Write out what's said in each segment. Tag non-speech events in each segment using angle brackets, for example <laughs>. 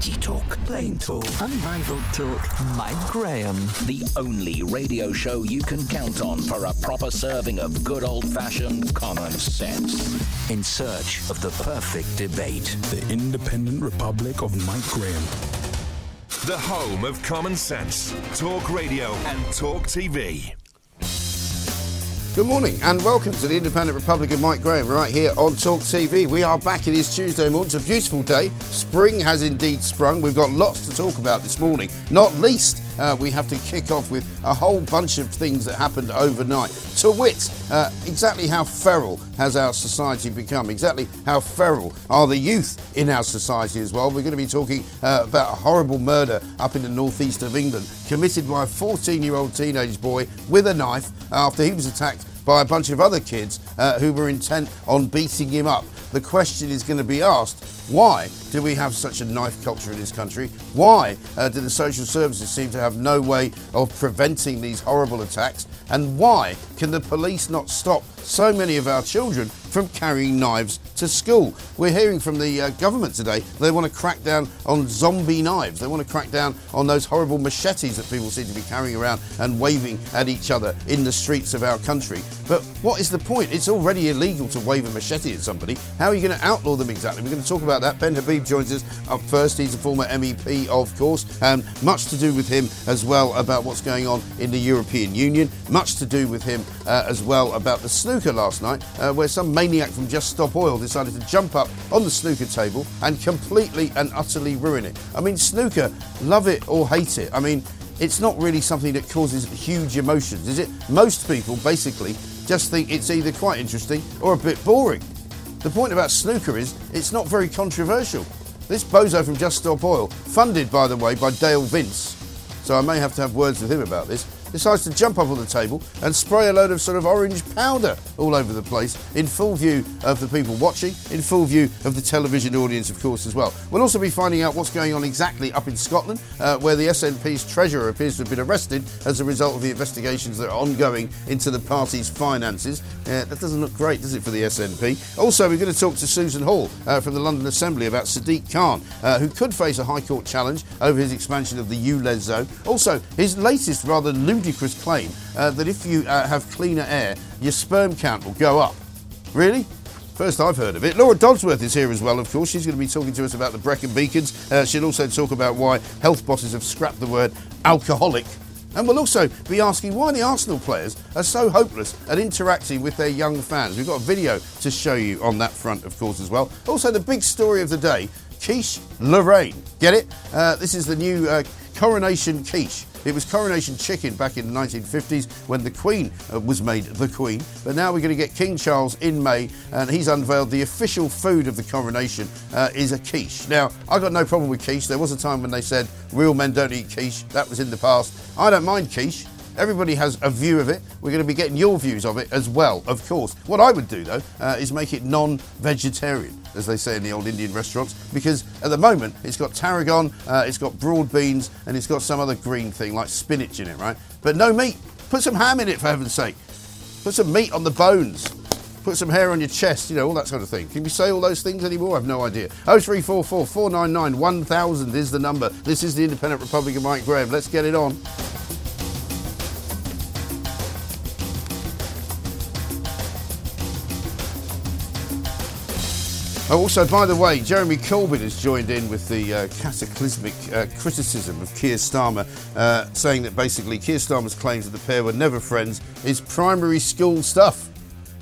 Edgy talk, plain talk, unrivaled talk. Mike Graham, the only radio show you can count on for a proper serving of good old-fashioned common sense. In search of the perfect debate. The Independent Republic of Mike Graham. The home of common sense, talk radio and talk TV. Good morning and welcome to the Independent Republic of Mike Graham right here on Talk TV. We are back. It is Tuesday morning. It's a beautiful day. Spring has indeed sprung. We've got lots to talk about this morning. Not least, uh, we have to kick off with a whole bunch of things that happened overnight. To wit, uh, exactly how feral has our society become? Exactly how feral are the youth in our society as well? We're going to be talking uh, about a horrible murder up in the northeast of England committed by a 14 year old teenage boy with a knife after he was attacked by a bunch of other kids uh, who were intent on beating him up. The question is going to be asked why do we have such a knife culture in this country? Why uh, do the social services seem to have no way of preventing these horrible attacks? And why can the police not stop so many of our children from carrying knives to school? We're hearing from the uh, government today they want to crack down on zombie knives. They want to crack down on those horrible machetes that people seem to be carrying around and waving at each other in the streets of our country. But what is the point? It's already illegal to wave a machete at somebody. How are you going to outlaw them exactly? We're going to talk about that. Ben Habib joins us up first. He's a former MEP, of course, and much to do with him as well about what's going on in the European Union. Much to do with him uh, as well about the snooker last night, uh, where some maniac from Just Stop Oil decided to jump up on the snooker table and completely and utterly ruin it. I mean, snooker, love it or hate it. I mean, it's not really something that causes huge emotions, is it? Most people basically just think it's either quite interesting or a bit boring. The point about snooker is it's not very controversial. This bozo from Just Stop Oil, funded by the way by Dale Vince, so I may have to have words with him about this, decides to jump up on the table and spray a load of sort of orange powder all over the place in full view of the people watching, in full view of the television audience, of course, as well. We'll also be finding out what's going on exactly up in Scotland, uh, where the SNP's treasurer appears to have been arrested as a result of the investigations that are ongoing into the party's finances. Uh, that doesn't look great, does it, for the SNP? Also, we're going to talk to Susan Hall uh, from the London Assembly about Sadiq Khan, uh, who could face a High Court challenge over his expansion of the ULEZ zone. Also, his latest rather ludicrous claim uh, that if you uh, have cleaner air, your sperm count will go up. Really? First I've heard of it. Laura Dodsworth is here as well, of course. She's going to be talking to us about the Brecon Beacons. Uh, she'll also talk about why health bosses have scrapped the word alcoholic. And we'll also be asking why the Arsenal players are so hopeless at interacting with their young fans. We've got a video to show you on that front, of course, as well. Also, the big story of the day quiche Lorraine. Get it? Uh, this is the new uh, Coronation quiche. It was coronation chicken back in the 1950s when the Queen uh, was made the Queen. But now we're going to get King Charles in May, and he's unveiled the official food of the coronation uh, is a quiche. Now, I've got no problem with quiche. There was a time when they said real men don't eat quiche. That was in the past. I don't mind quiche. Everybody has a view of it. We're going to be getting your views of it as well, of course. What I would do, though, uh, is make it non vegetarian, as they say in the old Indian restaurants, because at the moment it's got tarragon, uh, it's got broad beans, and it's got some other green thing like spinach in it, right? But no meat. Put some ham in it, for heaven's sake. Put some meat on the bones. Put some hair on your chest, you know, all that sort of thing. Can we say all those things anymore? I've no idea. 0344 499 1000 is the number. This is the Independent Republic of Mike Graham. Let's get it on. Oh, also, by the way, Jeremy Corbyn has joined in with the uh, cataclysmic uh, criticism of Keir Starmer, uh, saying that basically Keir Starmer's claims that the pair were never friends is primary school stuff.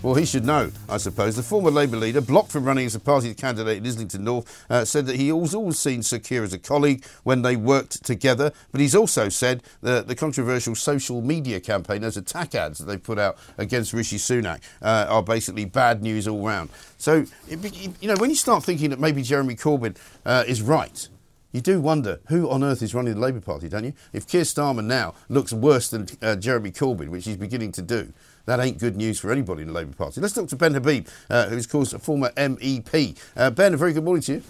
Well, he should know, I suppose. The former Labour leader, blocked from running as a party candidate in Islington North, uh, said that he has always seen Sir Keir as a colleague when they worked together. But he's also said that the controversial social media campaign, those attack ads that they put out against Rishi Sunak, uh, are basically bad news all round. So, it, you know, when you start thinking that maybe Jeremy Corbyn uh, is right, you do wonder who on earth is running the Labour Party, don't you? If Keir Starmer now looks worse than uh, Jeremy Corbyn, which he's beginning to do, that ain't good news for anybody in the Labour Party. Let's talk to Ben Habib, uh, who's, of course, a former MEP. Uh, ben, a very good morning to you.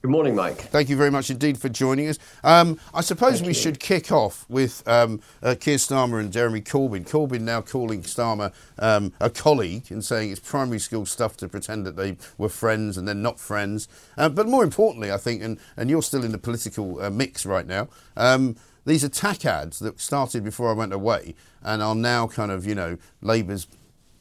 Good morning, Mike. Thank you very much indeed for joining us. Um, I suppose Thank we you. should kick off with um, uh, Keir Starmer and Jeremy Corbyn. Corbyn now calling Starmer um, a colleague and saying it's primary school stuff to pretend that they were friends and they're not friends. Uh, but more importantly, I think, and, and you're still in the political uh, mix right now, um, these attack ads that started before I went away and are now kind of, you know, Labour's,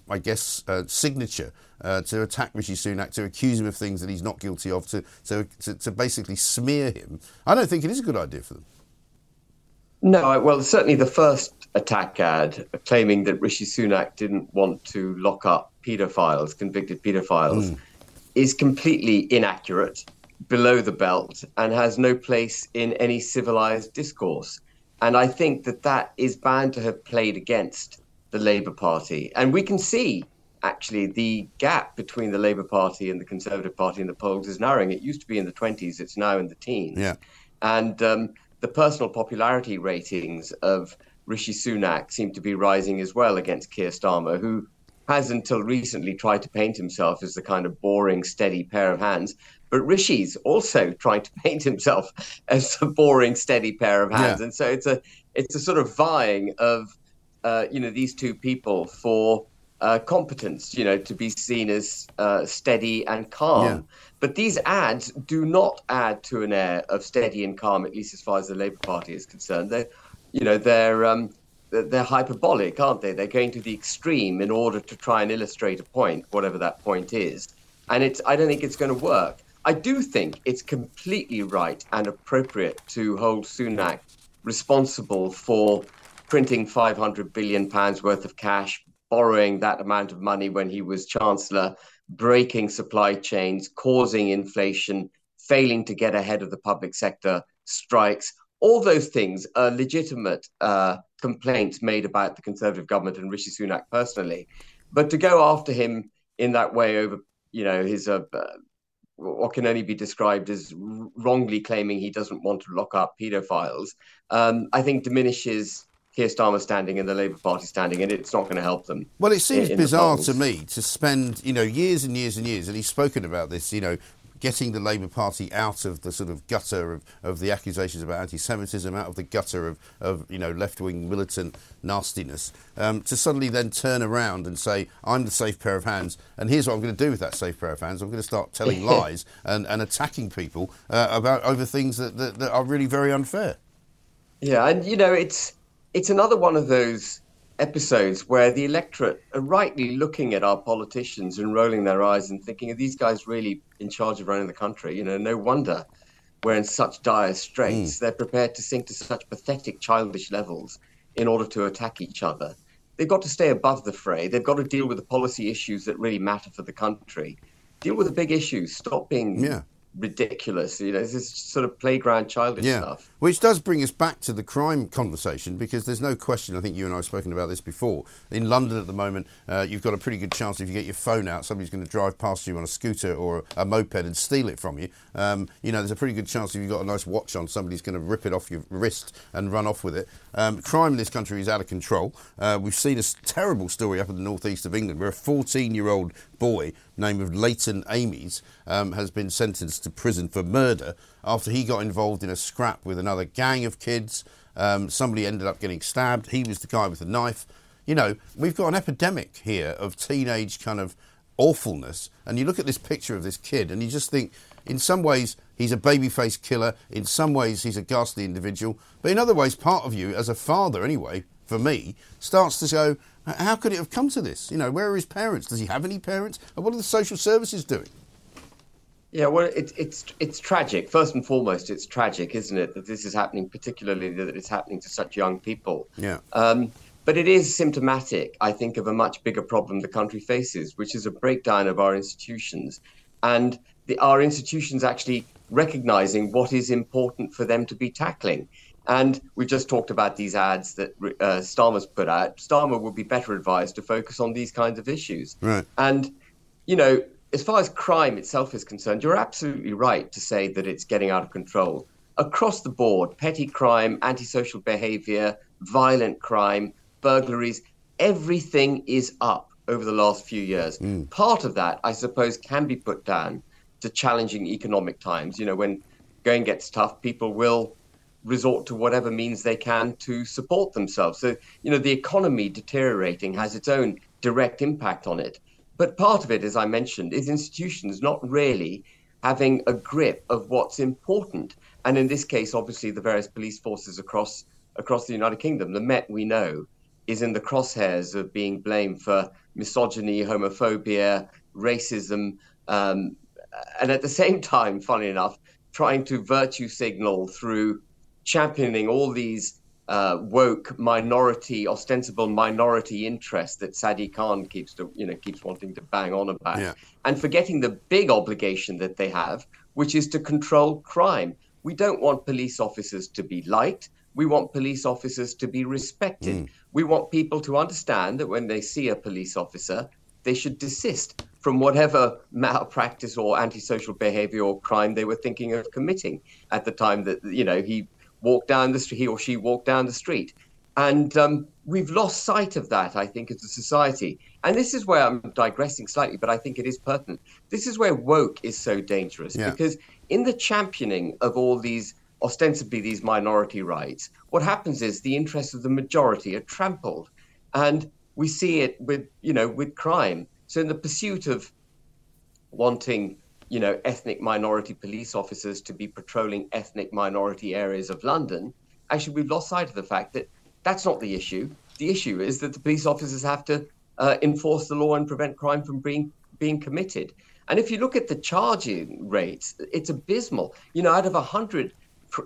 I guess, uh, signature uh, to attack Rishi Sunak, to accuse him of things that he's not guilty of, to, to, to, to basically smear him. I don't think it is a good idea for them. No, well, certainly the first attack ad claiming that Rishi Sunak didn't want to lock up paedophiles, convicted paedophiles, mm. is completely inaccurate below the belt and has no place in any civilized discourse. And I think that that is bound to have played against the Labour Party. And we can see actually the gap between the Labour Party and the Conservative Party in the polls is narrowing. It used to be in the 20s, it's now in the teens. Yeah. And um, the personal popularity ratings of Rishi Sunak seem to be rising as well against Keir Starmer, who has until recently tried to paint himself as the kind of boring, steady pair of hands. But Rishi's also trying to <laughs> paint himself as a boring, steady pair of hands, yeah. and so it's a it's a sort of vying of uh, you know these two people for uh, competence, you know, to be seen as uh, steady and calm. Yeah. But these ads do not add to an air of steady and calm, at least as far as the Labour Party is concerned. They're, you know, they're um, they're hyperbolic, aren't they? They're going to the extreme in order to try and illustrate a point, whatever that point is. And it's I don't think it's going to work. I do think it's completely right and appropriate to hold Sunak responsible for printing 500 billion pounds worth of cash, borrowing that amount of money when he was chancellor, breaking supply chains, causing inflation, failing to get ahead of the public sector strikes. All those things are legitimate uh, complaints made about the Conservative government and Rishi Sunak personally. But to go after him in that way over, you know, his uh, what can only be described as wrongly claiming he doesn't want to lock up paedophiles, um, I think diminishes Keir Starmer's standing and the Labour Party standing, and it's not going to help them. Well, it seems in, bizarre to me to spend, you know, years and years and years, and he's spoken about this, you know, getting the Labour Party out of the sort of gutter of, of the accusations about anti-Semitism, out of the gutter of, of you know left-wing militant nastiness, um, to suddenly then turn around and say, "I'm the safe pair of hands," and here's what I'm going to do with that safe pair of hands: I'm going to start telling <laughs> lies and, and attacking people uh, about over things that, that, that are really very unfair. Yeah, and you know it's it's another one of those episodes where the electorate are rightly looking at our politicians and rolling their eyes and thinking, are these guys really in charge of running the country? You know, no wonder we're in such dire straits. Mm. They're prepared to sink to such pathetic, childish levels in order to attack each other. They've got to stay above the fray. They've got to deal with the policy issues that really matter for the country. Deal with the big issues. Stop being yeah ridiculous. You know, this is sort of playground childish yeah. stuff. Which does bring us back to the crime conversation because there's no question. I think you and I have spoken about this before. In London at the moment, uh, you've got a pretty good chance if you get your phone out, somebody's going to drive past you on a scooter or a moped and steal it from you. Um, you know, there's a pretty good chance if you've got a nice watch on, somebody's going to rip it off your wrist and run off with it. Um, crime in this country is out of control. Uh, we've seen a terrible story up in the northeast of England where a 14 year old boy named Leighton Amies um, has been sentenced to prison for murder after he got involved in a scrap with another gang of kids. Um, somebody ended up getting stabbed. He was the guy with the knife. You know, we've got an epidemic here of teenage kind of awfulness. And you look at this picture of this kid and you just think, in some ways, he's a baby-faced killer. In some ways, he's a ghastly individual. But in other ways, part of you, as a father anyway, for me, starts to go, how could it have come to this? You know, where are his parents? Does he have any parents? And what are the social services doing? Yeah, well, it's it's it's tragic. First and foremost, it's tragic, isn't it, that this is happening, particularly that it's happening to such young people. Yeah. Um, but it is symptomatic, I think, of a much bigger problem the country faces, which is a breakdown of our institutions, and the, our institutions actually recognizing what is important for them to be tackling. And we just talked about these ads that uh, Starmer's put out. Starmer would be better advised to focus on these kinds of issues. Right. And, you know, as far as crime itself is concerned, you're absolutely right to say that it's getting out of control. Across the board, petty crime, antisocial behavior, violent crime, burglaries, everything is up over the last few years. Mm. Part of that, I suppose, can be put down to challenging economic times. You know, when going gets tough, people will resort to whatever means they can to support themselves. So, you know, the economy deteriorating has its own direct impact on it. But part of it, as I mentioned, is institutions not really having a grip of what's important. And in this case, obviously, the various police forces across across the United Kingdom, the Met we know, is in the crosshairs of being blamed for misogyny, homophobia, racism, um, and at the same time, funny enough, trying to virtue signal through championing all these uh, woke minority, ostensible minority interest that Sadiq Khan keeps to, you know, keeps wanting to bang on about, yeah. and forgetting the big obligation that they have, which is to control crime. We don't want police officers to be liked. We want police officers to be respected. Mm. We want people to understand that when they see a police officer, they should desist from whatever <laughs> malpractice or antisocial behavior or crime they were thinking of committing at the time that you know he walked down the street, he or she walked down the street. And um, we've lost sight of that, I think, as a society. And this is where I'm digressing slightly, but I think it is pertinent. This is where woke is so dangerous yeah. because in the championing of all these ostensibly these minority rights, what happens is the interests of the majority are trampled. And we see it with, you know, with crime. So in the pursuit of wanting you know, ethnic minority police officers to be patrolling ethnic minority areas of London, actually we've lost sight of the fact that that's not the issue. The issue is that the police officers have to uh, enforce the law and prevent crime from being being committed. And if you look at the charging rates, it's abysmal. You know, out of 100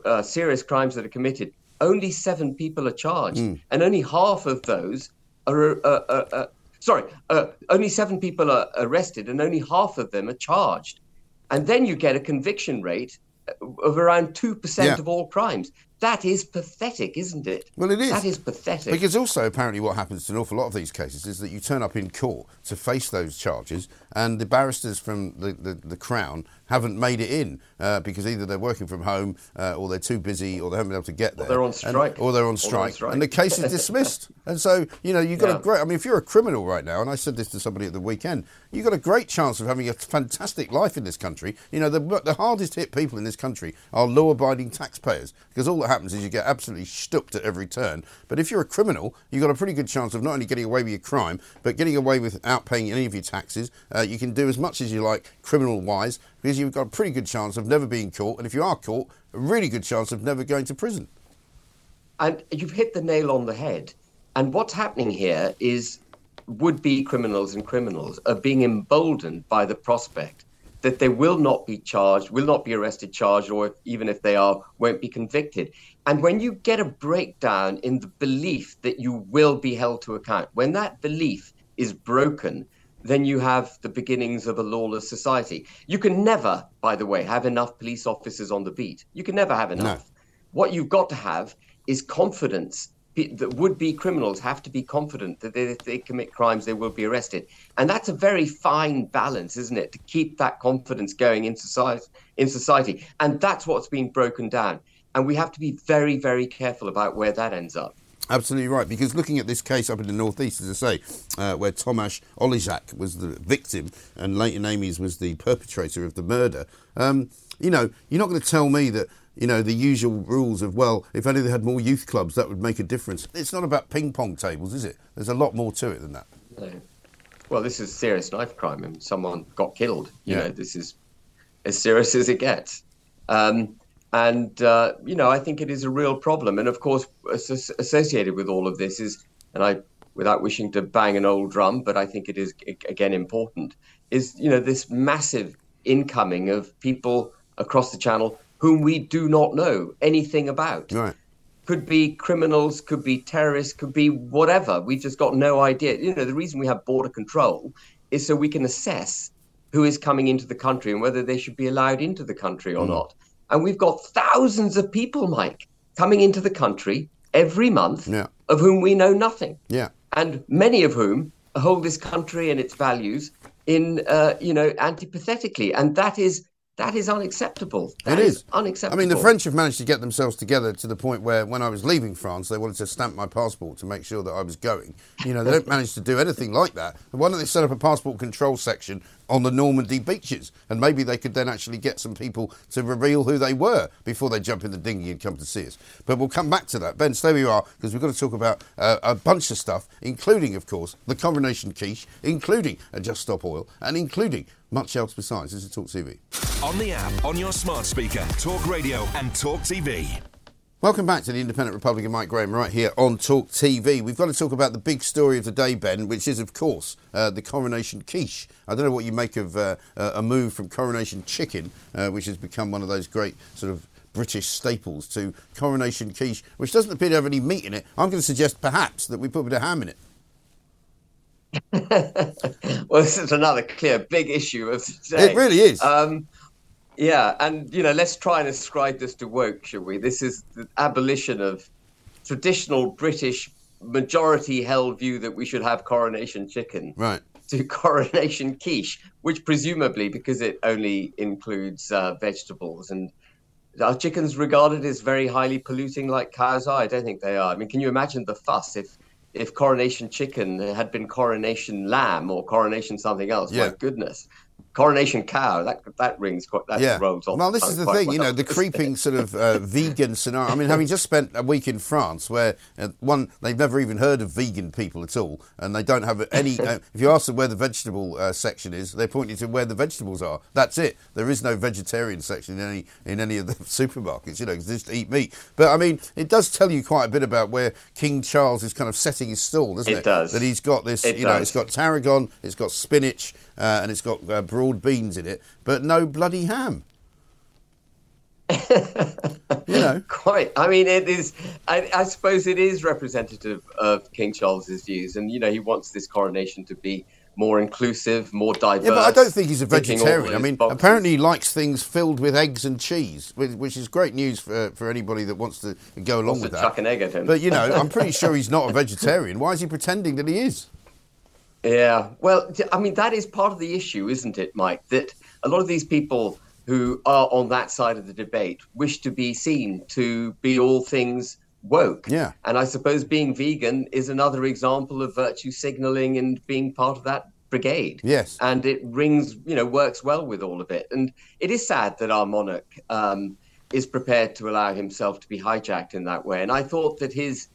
uh, serious crimes that are committed, only seven people are charged, mm. and only half of those are. Uh, uh, uh sorry, uh, only seven people are arrested, and only half of them are charged and then you get a conviction rate uh, of around 2% yeah. of all crimes. That is pathetic, isn't it? Well, it is. That is pathetic. Because also, apparently, what happens to an awful lot of these cases is that you turn up in court to face those charges, and the barristers from the, the, the Crown haven't made it in uh, because either they're working from home uh, or they're too busy or they haven't been able to get there. Or they're on strike. And, or they're on strike. On strike. And the case is dismissed. <laughs> and so, you know, you've got yeah. a great, I mean, if you're a criminal right now, and I said this to somebody at the weekend, you've got a great chance of having a fantastic life in this country. You know, the, the hardest hit people in this country are law abiding taxpayers because all that happens is you get absolutely stooped at every turn. But if you're a criminal, you've got a pretty good chance of not only getting away with your crime, but getting away without paying any of your taxes. Uh, Uh, you can do as much as you like criminal wise because you've got a pretty good chance of never being caught, and if you are caught, a really good chance of never going to prison. And you've hit the nail on the head. And what's happening here is would be criminals and criminals are being emboldened by the prospect that they will not be charged, will not be arrested, charged, or even if they are, won't be convicted. And when you get a breakdown in the belief that you will be held to account, when that belief is broken, then you have the beginnings of a lawless society. You can never, by the way, have enough police officers on the beat. You can never have enough. No. What you've got to have is confidence. That would be criminals have to be confident that they, if they commit crimes, they will be arrested. And that's a very fine balance, isn't it, to keep that confidence going in society, in society. And that's what's being broken down. And we have to be very, very careful about where that ends up. Absolutely right, because looking at this case up in the northeast, as I say, uh, where Tomasz Oleszak was the victim and Leighton Amies was the perpetrator of the murder, um, you know, you're not going to tell me that you know the usual rules of well, if only they had more youth clubs, that would make a difference. It's not about ping pong tables, is it? There's a lot more to it than that. No. Well, this is serious knife crime, and someone got killed. You yeah. know, this is as serious as it gets. Um, and, uh, you know, I think it is a real problem. And of course, associated with all of this is, and I, without wishing to bang an old drum, but I think it is, again, important, is, you know, this massive incoming of people across the channel whom we do not know anything about. Right. Could be criminals, could be terrorists, could be whatever. We've just got no idea. You know, the reason we have border control is so we can assess who is coming into the country and whether they should be allowed into the country or not. And we've got thousands of people, Mike, coming into the country every month Yeah. of whom we know nothing Yeah. and many of whom hold this country and its values in, uh, you know, antipathetically, and that is that is unacceptable. That It is I unacceptable. I mean, the French have managed to get themselves together to the point where, when I was leaving France, they wanted to stamp my passport to make sure that I was going. You know, they don't <laughs> manage to do anything like that. Why don't they set up a passport control section on the Normandy beaches, and maybe they could then actually get some people to reveal who they were before they jump in the dinghy and come to see us. But we'll come back to that. Ben, stay where you are because we've got to talk about uh, a bunch of stuff, including, of course, the coronation quiche, including a Just Stop Oil, and including much else besides. This is Talk TV. On the app, on your smart speaker, Talk Radio and Talk TV. Welcome back to the Independent Republican Mike Graham right here on Talk TV. We've got to talk about the big story of the day, Ben, which is, of course, uh, the coronation quiche. I don't know what you make of uh, uh, a move from coronation chicken, uh, which has become one of those great sort of British staples, to coronation quiche, which doesn't appear to have any meat in it. I'm going to suggest perhaps that we put a bit of ham in it. <laughs> well, this is another clear big issue of today. It really is. Um, yeah, and you know, let's try and ascribe this to woke, shall we? This is the abolition of traditional British majority-held view that we should have coronation chicken Right. to <laughs> coronation quiche, which presumably, because it only includes uh, vegetables and are chickens regarded as very highly polluting like cows are? I don't think they are. I mean, can you imagine the fuss if if coronation chicken had been coronation lamb or coronation something else? Yeah. My goodness. Coronation cow, that that rings quite that yeah. rolls off. Well, this is the thing, you know, the creeping sort of uh, vegan scenario. I mean, having just spent a week in France, where uh, one they've never even heard of vegan people at all, and they don't have any. <laughs> Uh, if you ask them where the vegetable uh, section is, they point you to where the vegetables are. That's it. There is no vegetarian section in any in any of the <laughs> supermarkets. You know, 'cause they just eat meat. But I mean, it does tell you quite a bit about where King Charles is kind of setting his stall, doesn't it? It does. That he's got this. It you know, does. it's got tarragon, it's got spinach, uh, and it's got uh, broad beans in it, but no bloody ham. <laughs> you know. Quite. I mean, it is. I, I suppose it is representative of King Charles's views, and you know, he wants this coronation to be more inclusive, more diverse. Yeah, but I don't think he's a vegetarian. I mean, boxes. apparently he likes things filled with eggs and cheese, which, which is great news for, for anybody that wants to go along Wants with to that. chuck an egg at him. But you know, I'm pretty sure <laughs> he's not a vegetarian. Why is he pretending that he is? Yeah, well, I mean, that is part of the issue, isn't it, Mike? That a lot of these people who are on that side of the debate wish to be seen to be all things woke. Yeah. And I suppose being vegan is another example of virtue signaling and being part of that brigade. Yes. And it rings, you know, works well with all of it. And it is sad that our monarch um, is prepared to allow himself to be hijacked in that way. And I thought that his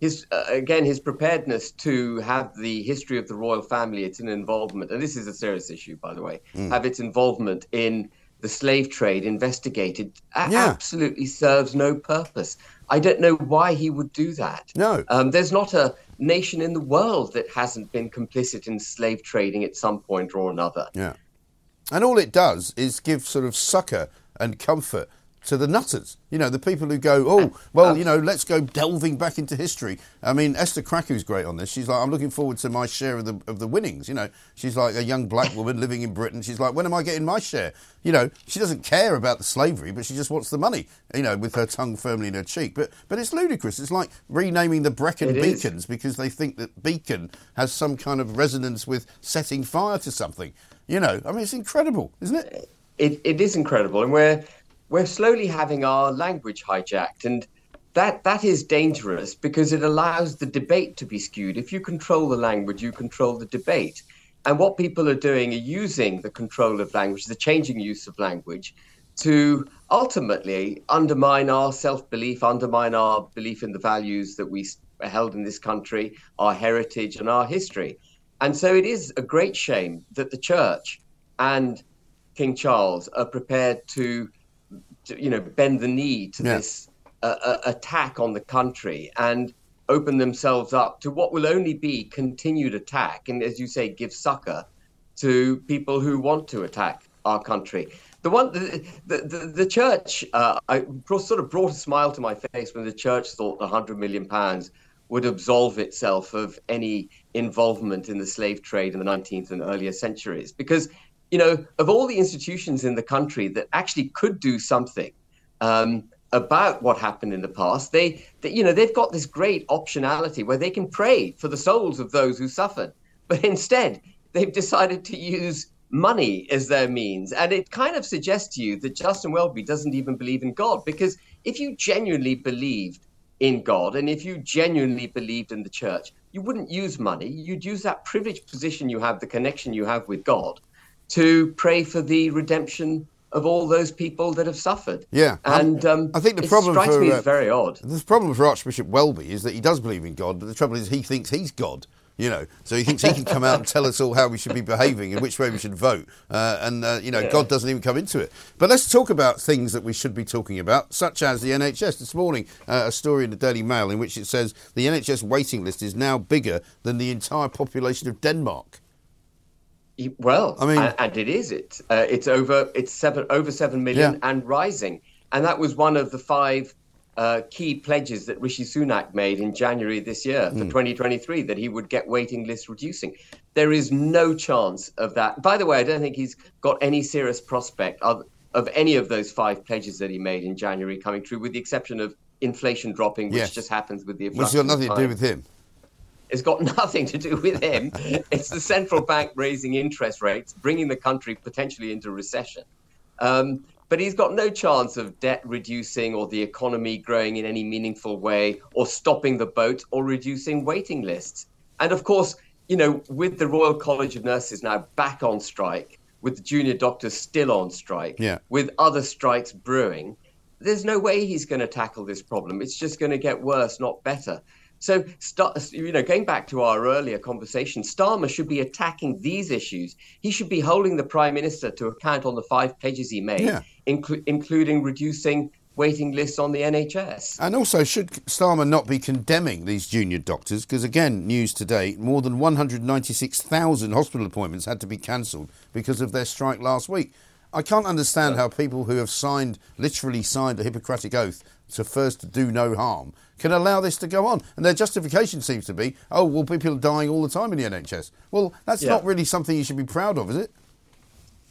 his uh, again his preparedness to have the history of the royal family its involvement and this is a serious issue by the way Mm. have its involvement in the slave trade investigated Yeah. absolutely serves no purpose i don't know why he would do that No. um, there's not a nation in the world that hasn't been complicit in slave trading at some point or another Yeah. And all it does is give sort of succour and comfort to the nutters. You know, the people who go, oh, well, you know, let's go delving back into history. I mean, Esther Krakue's great on this. She's like, I'm looking forward to my share of the of the winnings. You know, she's like a young black woman living in Britain. She's like, when am I getting my share? You know, she doesn't care about the slavery, but she just wants the money. You know, with her tongue firmly in her cheek. But but it's ludicrous. It's like renaming the Brecon It is. Beacons because they think that beacon has some kind of resonance with setting fire to something. You know, I mean, it's incredible, isn't it? it, it is incredible and we're we're slowly having our language hijacked and that that is dangerous because it allows the debate to be skewed. If you control the language you control the debate. And what people are doing are using the control of language the changing use of language to ultimately undermine our self-belief undermine our belief in the values that we s- held in this country our heritage and our history. And so it is a great shame that the church and King Charles are prepared to, to you know, bend the knee to Yeah. this uh, uh, attack on the country and open themselves up to what will only be continued attack, and as you say, give succor to people who want to attack our country. The one, the the, the, church, uh, I sort of brought a smile to my face when the church thought the hundred million pounds would absolve itself of any involvement in the slave trade in the 19th and earlier centuries, because you know of all the institutions in the country that actually could do something. Um, about what happened in the past, they, they, you know, they've got this great optionality where they can pray for the souls of those who suffered, but instead they've decided to use money as their means. And it kind of suggests to you that Justin Welby doesn't even believe in God, because if you genuinely believed in God and if you genuinely believed in the church, you wouldn't use money. You'd use that privileged position you have, the connection you have with God, to pray for the redemption of all those people that have suffered. Yeah, and um, I think the problem strikes for me uh, as very odd. The problem for Archbishop Welby is that he does believe in God, but the trouble is he thinks he's God. You know, so he thinks he can come out and tell us all how we should be behaving and which way we should vote, uh, and uh, you know, Yeah. God doesn't even come into it. But let's talk about things that we should be talking about, such as the NHS. This morning, uh, a story in the Daily Mail in which it says the NHS waiting list is now bigger than the entire population of Denmark. Well, I mean- and, and it is it. Uh, it's over. It's seven over seven million Yeah. and rising. And that was one of the five uh, key pledges that Rishi Sunak made in January this year for 2023 that he would get waiting lists reducing. There is no chance of that. By the way, I don't think he's got any serious prospect of, of any of those five pledges that he made in January coming true, with the exception of inflation dropping, which Yes. just happens with the Which has got nothing to do with him. It's got <laughs> nothing to do with him. it's the central bank raising interest rates, bringing the country potentially into recession. Um, but he's got no chance of debt reducing or the economy growing in any meaningful way or stopping the boat or reducing waiting lists. And of course, you know, with the Royal College of Nurses now back on strike, with the junior doctors still on strike, Yeah. with other strikes brewing, there's no way he's going to tackle this problem. It's just going to get worse, not better. So, you know, going back to our earlier conversation, Starmer should be attacking these issues. He should be holding the prime minister to account on the five pledges he made, Yeah. inclu- including reducing waiting lists on the NHS. And also, should Starmer not be condemning these junior doctors? Because again, news today: more than 196,000 hospital appointments had to be cancelled because of their strike last week. I can't understand how people who have signed, literally signed a Hippocratic oath to first do no harm, can allow this to go on. And their justification seems to be, oh, well, people are dying all the time in the NHS. Well, that's Yeah. not really something you should be proud of, is it?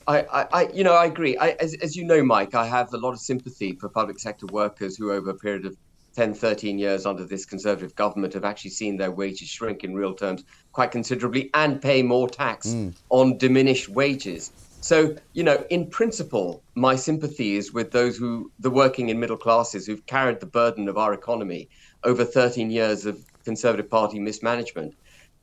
I, I, I you know, I agree. I, as, as you know, Mike, I have a lot of sympathy for public sector workers who, over a period of 10, 13 years under this Conservative government, have actually seen their wages shrink in real terms quite considerably and pay more tax mm. on diminished wages. So, you know, in principle, my sympathy is with those who, the working and middle classes, who've carried the burden of our economy over 13 years of Conservative Party mismanagement.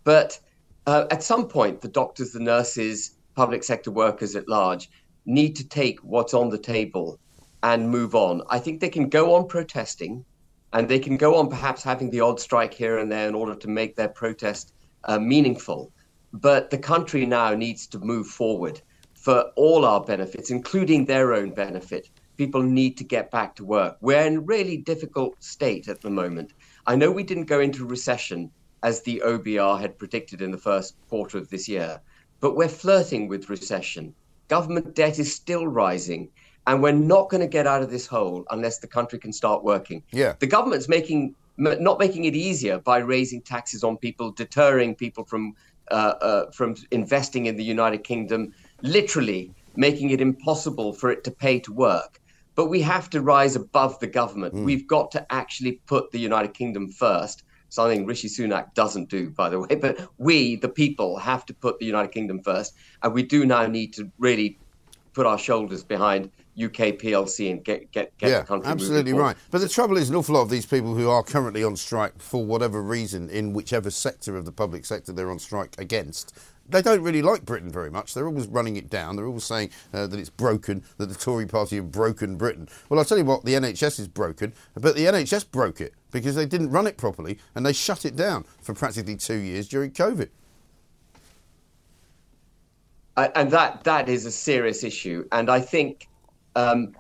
But uh, at some point, the doctors, the nurses, public sector workers at large need to take what's on the table and move on. I think they can go on protesting and they can go on perhaps having the odd strike here and there in order to make their protest uh, meaningful. But the country now needs to move forward for all our benefits, including their own benefit. People need to get back to work. We're in a really difficult state at the moment. I know we didn't go into recession as the OBR had predicted in the first quarter of this year, but we're flirting with recession. Government debt is still rising, and we're not going to get out of this hole unless the country can start working. Yeah. The government's making not making it easier by raising taxes on people, deterring people from uh, uh, from investing in the United Kingdom, literally making it impossible for it to pay to work. But we have to rise above the government. Hmm. We've got to actually put the United Kingdom first, something Rishi Sunak doesn't do, by the <laughs> way. But we, the people, have to put the United Kingdom first. And we do now need to really put our shoulders behind UK PLC and get, get, get yeah, the country absolutely right. But the trouble is, an awful lot of these people who are currently on strike for whatever reason, in whichever sector of the public sector they're on strike against, they don't really like Britain very much. They're always running it down. They're always saying uh, that it's broken, that the Tory party have broken Britain. Well, I'll tell you what, the NHS is broken, but the NHS broke it because they didn't run it properly and they shut it down for practically two years during COVID. And that that is a serious issue. And I think, um,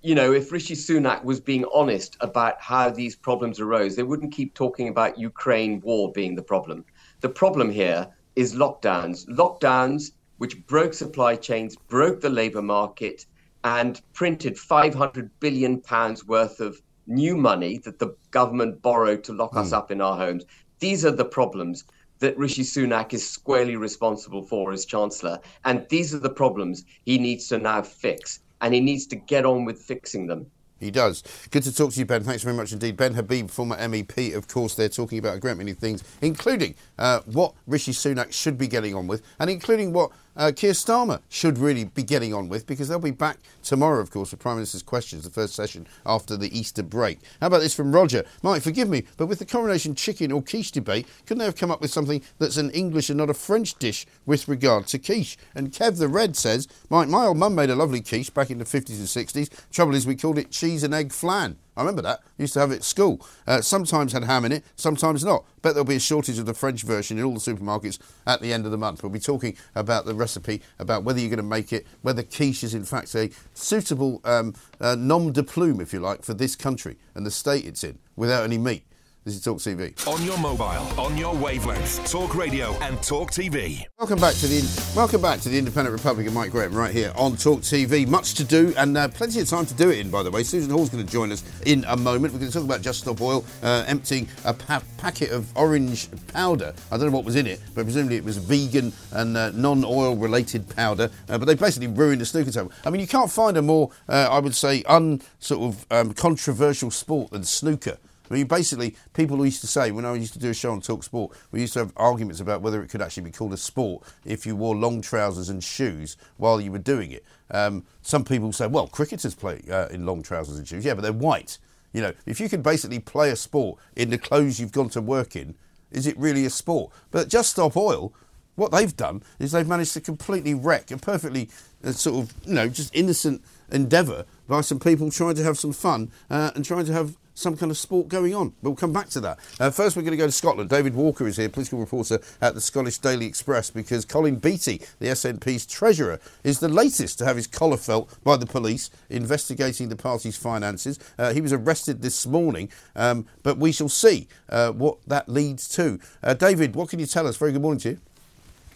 you know, if Rishi Sunak was being honest about how these problems arose, they wouldn't keep talking about Ukraine war being the problem. The problem here is lockdowns. Lockdowns which broke supply chains, broke the labour market, and printed 500 billion pounds worth of new money that the government borrowed to lock mm. us hmm. up in our homes. These are the problems that Rishi Sunak is squarely responsible for as Chancellor. And these are the problems he needs to now fix. And he needs to get on with fixing them. He does. Good to talk to you, Ben. Thanks very much indeed. Ben Habib, former MEP, of course, they're talking about a great many things, including uh, what Rishi Sunak should be getting on with, and including what uh, Keir Starmer should really be getting on with because they'll be back tomorrow, of course, for Prime Minister's questions, the first session after the Easter break. How about this from Roger? Mike, forgive me, but with the coronation chicken or quiche debate, couldn't they have come up with something that's an English and not a French dish with regard to quiche? And Kev the Red says, Mike, my old mum made a lovely quiche back in the 50s and 60s. Trouble is, we called it cheese and egg flan. I remember that. used to have it at school. Uh, sometimes had ham in it, sometimes not. Bet there'll be a shortage of the French version in all the supermarkets at the end of the month. We'll be talking about the recipe, about whether you're going to make it, whether quiche is in fact a suitable um, uh, nom de plume, if you like, for this country and the state it's in, without any meat. This is Talk TV. On your mobile, on your wavelengths, Talk Radio and Talk TV. Welcome back to the welcome back to the Independent Republic of Mike Graham right here on Talk TV. Much to do and uh, plenty of time to do it in. By the way, Susan Hall's going to join us in a moment. We're going to talk about Just Stop Oil uh, emptying a pa- packet of orange powder. I don't know what was in it, but presumably it was vegan and uh, non-oil related powder. Uh, but they basically ruined the snooker table. I mean, you can't find a more, uh, I would say, un sort of um, controversial sport than snooker. I mean, basically, people used to say, when I used to do a show on Talk Sport, we used to have arguments about whether it could actually be called a sport if you wore long trousers and shoes while you were doing it. Um, some people say, well, cricketers play uh, in long trousers and shoes. Yeah, but they're white. You know, if you could basically play a sport in the clothes you've gone to work in, is it really a sport? But Just Stop Oil, what they've done is they've managed to completely wreck a perfectly uh, sort of, you know, just innocent endeavour by some people trying to have some fun uh, and trying to have some kind of sport going on. We'll come back to that. Uh, first, we're going to go to Scotland. David Walker is here, political reporter at the Scottish Daily Express, because Colin Beattie, the SNP's treasurer, is the latest to have his collar felt by the police investigating the party's finances. Uh, he was arrested this morning, um, but we shall see uh, what that leads to. Uh, David, what can you tell us? Very good morning to you.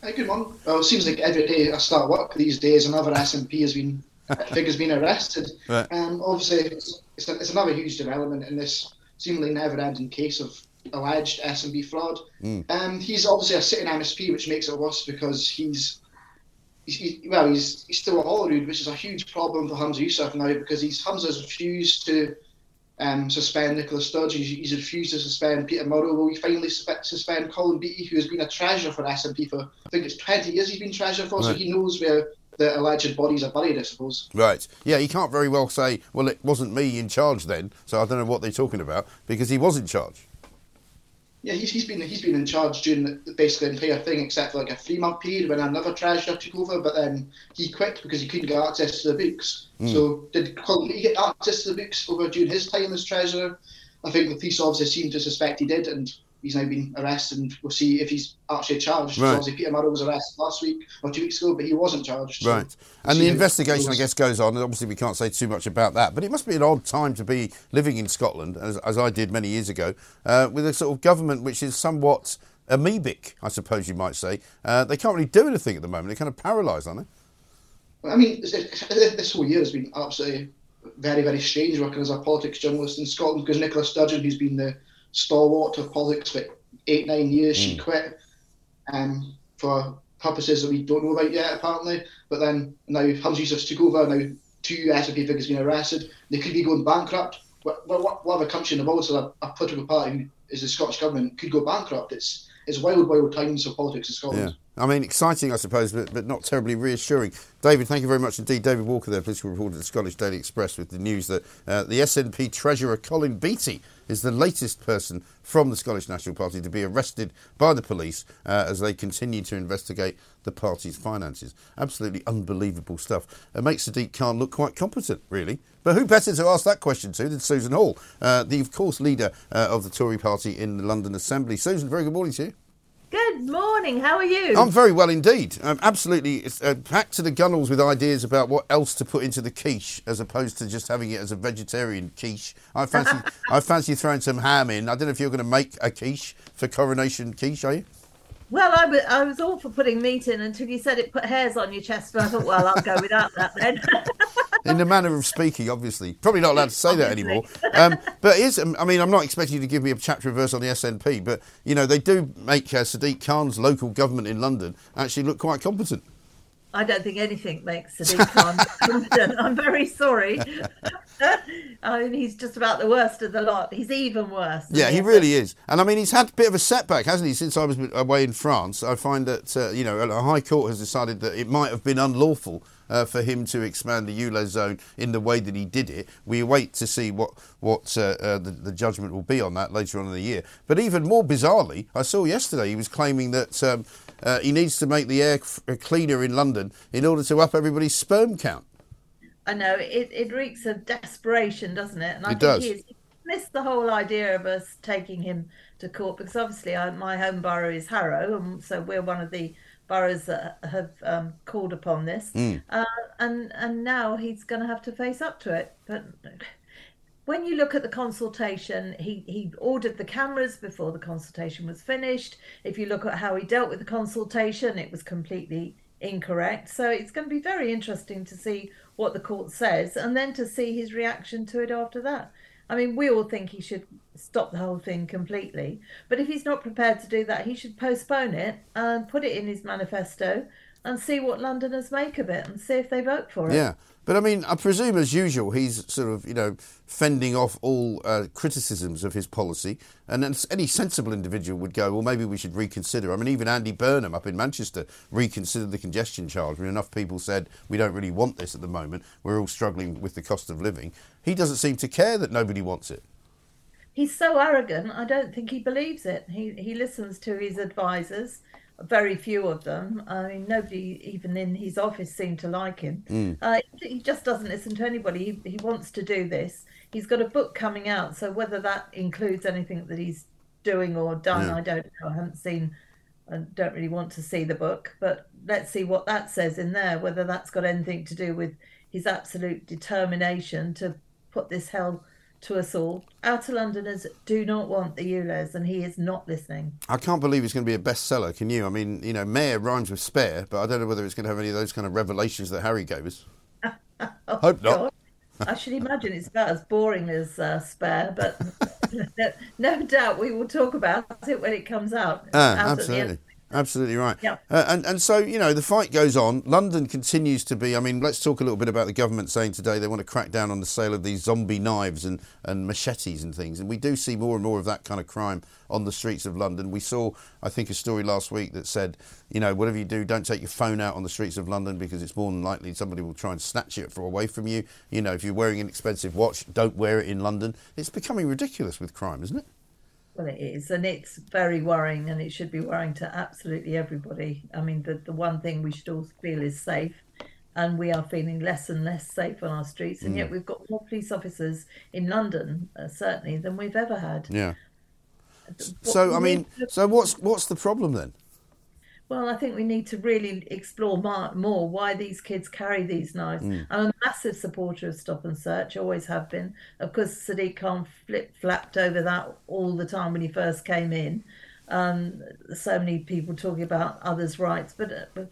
Hey, good morning. Well, it seems like every day I start work these days, another SNP has been <laughs> figure's been arrested. Right. Um, obviously, it's, it's, a, it's, another huge development in this seemingly never-ending case of alleged SNP fraud. Mm. Um, he's obviously a sitting MSP, which makes it worse because he's, he's he, well, he's, he's still at Holyrood, which is a huge problem for Humza Yousaf now because he's Humza's refused to um, suspend Nicholas Sturgeon. He's, he's, refused to suspend Peter Murrell. Will we finally suspend Colin Beattie, who has been a treasurer for SNP for I think it's 20 years he's been treasurer for, right. so he knows where the alleged bodies are buried, I suppose. Right. Yeah, he can't very well say, well, it wasn't me in charge then, so I don't know what they're talking about, because he was in charge. Yeah, he's, he's been he's been in charge during the, basically the entire thing, except for like a three month period when another treasurer took over. But then he quit because he couldn't get access to the books. Mm. So did Colin get access to the books over during his time as treasurer? I think the police officer seemed to suspect he did, and he's now been arrested, and we'll see if he's actually charged. Right. obviously, Peter Murrell was arrested last week or two weeks ago, but he wasn't charged. Right. So and the investigation, I guess, goes on, and obviously we can't say too much about that. But it must be an odd time to be living in Scotland, as, as I did many years ago, uh, with a sort of government which is somewhat amoebic, I suppose you might say. Uh, they can't really do anything at the moment. They're kind of paralysed, aren't they? I mean, this whole year has been absolutely very, very strange working as a politics journalist in Scotland because Nicola Sturgeon, who's been the stalwart of politics for eight, nine years. Mm. She quit um, for purposes that we don't know about yet, apparently. But then now Humza Yousaf's took over. Now two SNP figures been arrested. They could be going bankrupt. What, what, what other country in the world, so a, a political party is the Scottish government, could go bankrupt? It's it's wild, wild times for politics in Scotland. Yeah. I mean, exciting, I suppose, but, but not terribly reassuring. David, thank you very much indeed. David Walker, there, political reporter at the Scottish Daily Express, with the news that uh, the SNP treasurer Colin Beattie is the latest person from the Scottish National Party to be arrested by the police uh, as they continue to investigate the party's finances. Absolutely unbelievable stuff. It makes Sadiq Khan look quite competent, really. But who better to ask that question to than Susan Hall, uh, the, of course, leader uh, of the Tory party in the London Assembly. Susan, very good morning to you. Good morning. How are you? I'm very well indeed. I'm absolutely uh, packed to the gunnels with ideas about what else to put into the quiche, as opposed to just having it as a vegetarian quiche. I fancy, <laughs> I fancy throwing some ham in. I don't know if you're going to make a quiche for coronation quiche, are you? Well, I was, I was all for putting meat in until you said it put hairs on your chest, and I thought, well, I'll go without that then. <laughs> in the manner of speaking, obviously. Probably not allowed to say that anymore. Um, but is, um, I mean, I'm not expecting you to give me a chapter and verse on the SNP, but, you know, they do make uh, Sadiq Khan's local government in London actually look quite competent. I don't think anything makes Sadiq Khan. <laughs> I'm very sorry. <laughs> I mean, he's just about the worst of the lot. He's even worse. Yeah, he really is. And I mean, he's had a bit of a setback, hasn't he, since I was away in France? I find that, uh, you know, a High Court has decided that it might have been unlawful uh, for him to expand the ULEZ zone in the way that he did it. We wait to see what what uh, uh, the, the, judgment will be on that later on in the year. But even more bizarrely, I saw yesterday he was claiming that um, uh, he needs to make the air cleaner in London in order to up everybody's sperm count. I know it, it reeks of desperation, doesn't it? And I it think does. he missed the whole idea of us taking him to court because obviously I, my home borough is Harrow, and so we're one of the boroughs that have um, called upon this, mm. uh, and and now he's going to have to face up to it. But when you look at the consultation, he he ordered the cameras before the consultation was finished. If you look at how he dealt with the consultation, it was completely incorrect. So it's going to be very interesting to see what the court says and then to see his reaction to it after that. I mean, we all think he should stop the whole thing completely, but if he's not prepared to do that, he should postpone it and put it in his manifesto and see what Londoners make of it and see if they vote for it. Yeah. But I mean, I presume, as usual, he's sort of, you know, fending off all uh, criticisms of his policy. And then any sensible individual would go, well, maybe we should reconsider. I mean, even Andy Burnham up in Manchester reconsidered the congestion charge when enough people said, we don't really want this at the moment. We're all struggling with the cost of living. He doesn't seem to care that nobody wants it. He's so arrogant, I don't think he believes it. He, he listens to his advisors very few of them. I mean, nobody even in his office seemed to like him. Mm. Uh, he just doesn't listen to anybody. He, he wants to do this. He's got a book coming out, so whether that includes anything that he's doing or done, yeah. I don't know. I haven't seen. I don't really want to see the book, but let's see what that says in there. Whether that's got anything to do with his absolute determination to put this hell to us all. Outer Londoners do not want the ULEZ, and he is not listening. I can't believe it's going to be a bestseller. Can you? I mean, you know, mayor rhymes with spare, but I don't know whether it's going to have any of those kind of revelations that Harry gave us. <laughs> oh, Hope not. I should imagine it's about as boring as uh, spare, but no, <laughs> no, doubt we will talk about it when it comes out. Out absolutely. Absolutely right. Yeah. Uh, and, and so, you know, the fight goes on. London continues to be, I mean, let's talk a little bit about the government saying today they want to crack down on the sale of these zombie knives and, and machetes and things. And we do see more and more of that kind of crime on the streets of London. We saw, I think, a story last week that said, you know, whatever you do, don't take your phone out on the streets of London because it's more than likely somebody will try and snatch it away from you. You know, if you're wearing an expensive watch, don't wear it in London. It's becoming ridiculous with crime, isn't it? It is, and it's very worrying, and it should be worrying to absolutely everybody. I mean, the, the one thing we should all feel is safe, and we are feeling less and less safe on our streets, and mm. yet we've got more police officers in London, uh, certainly, than we've ever had. Yeah. What so, I mean, so what's what's the problem then? Well, I think we need to really explore more why these kids carry these knives. Mm. I'm a massive supporter of stop and search, always have been. Of course, Sadiq Khan flip flapped over that all the time when he first came in. Um, so many people talking about others' rights, but, uh, but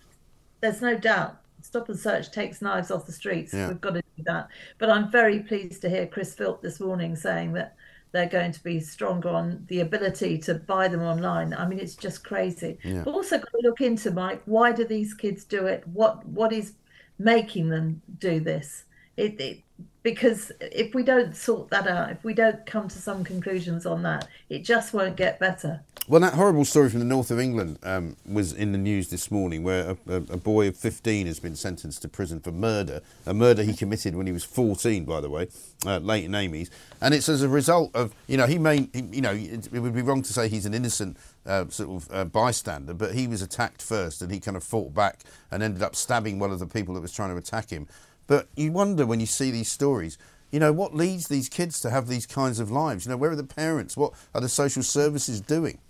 there's no doubt stop and search takes knives off the streets. Yeah. We've got to do that. But I'm very pleased to hear Chris Philp this morning saying that they're going to be stronger on the ability to buy them online. I mean, it's just crazy. Yeah. But also got to look into Mike. Why do these kids do it? What what is making them do this? It, it because if we don't sort that out, if we don't come to some conclusions on that, it just won't get better. Well, that horrible story from the north of England um, was in the news this morning, where a, a, a, boy of 15 has been sentenced to prison for murder, a murder he committed when he was 14, by the way, uh, Leighton Amies, and it's as a result of, you know, he may, you know, it, it, would be wrong to say he's an innocent uh, sort of uh, bystander, but he was attacked first, and he kind of fought back and ended up stabbing one of the people that was trying to attack him. But you wonder when you see these stories, you know, what leads these kids to have these kinds of lives? You know, where are the parents? What are the social services doing?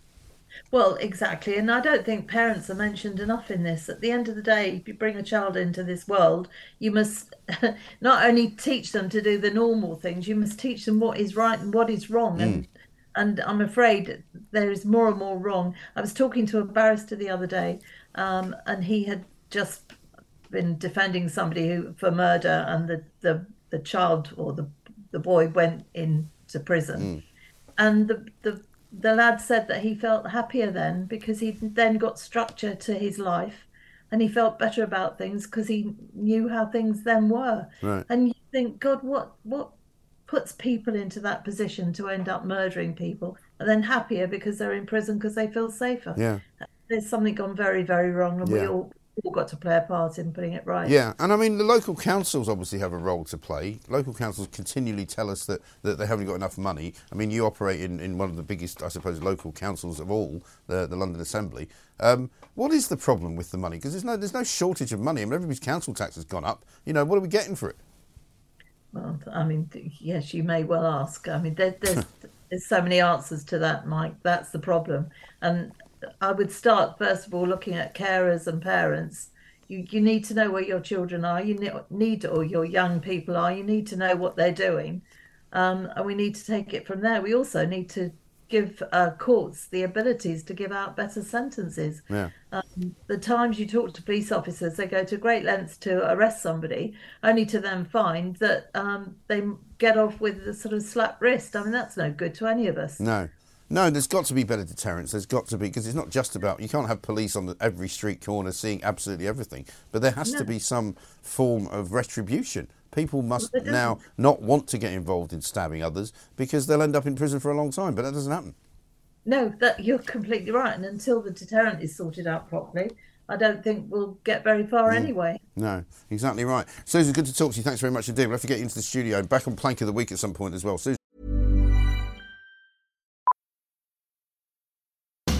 Well, exactly. And I don't think parents are mentioned enough in this. At the end of the day, if you bring a child into this world, you must <laughs> not only teach them to do the normal things, you must teach them what is right and what is wrong. Mm. And And I'm afraid there is more and more wrong. I was talking to a barrister the other day, um, and he had just been defending somebody who for murder, and the the, the child or the the boy went into prison, mm. and the the the lad said that he felt happier then because he then got structure to his life and he felt better about things because he knew how things then were right. and you think god what what puts people into that position to end up murdering people and then happier because they're in prison because they feel safer yeah there's something gone very very wrong and yeah. we all all got to play a part in putting it right. Yeah, and I mean the local councils obviously have a role to play. Local councils continually tell us that, that they haven't got enough money. I mean, you operate in, in one of the biggest, I suppose, local councils of all, the, the London Assembly. Um, what is the problem with the money? Because there's no there's no shortage of money. I mean, everybody's council tax has gone up. You know, what are we getting for it? Well, I mean, yes, you may well ask. I mean, there, there's <laughs> there's so many answers to that, Mike. That's the problem, and I would start first of all looking at carers and parents. You you need to know where your children are. You need or your young people are. You need to know what they're doing, um, and we need to take it from there. We also need to give uh, courts the abilities to give out better sentences. Yeah. Um, the times you talk to police officers, they go to great lengths to arrest somebody, only to then find that um, they get off with a sort of slap wrist. I mean, that's no good to any of us. No. No, there's got to be better deterrence. There's got to be because it's not just about you can't have police on the, every street corner seeing absolutely everything, but there has no. to be some form of retribution. People must well, now not want to get involved in stabbing others because they'll end up in prison for a long time. But that doesn't happen. No, that you're completely right. And until the deterrent is sorted out properly, I don't think we'll get very far mm. anyway. No, exactly right. Susan, good to talk to you. Thanks very much indeed. We'll have to get you into the studio. Back on Plank of the Week at some point as well. Susan.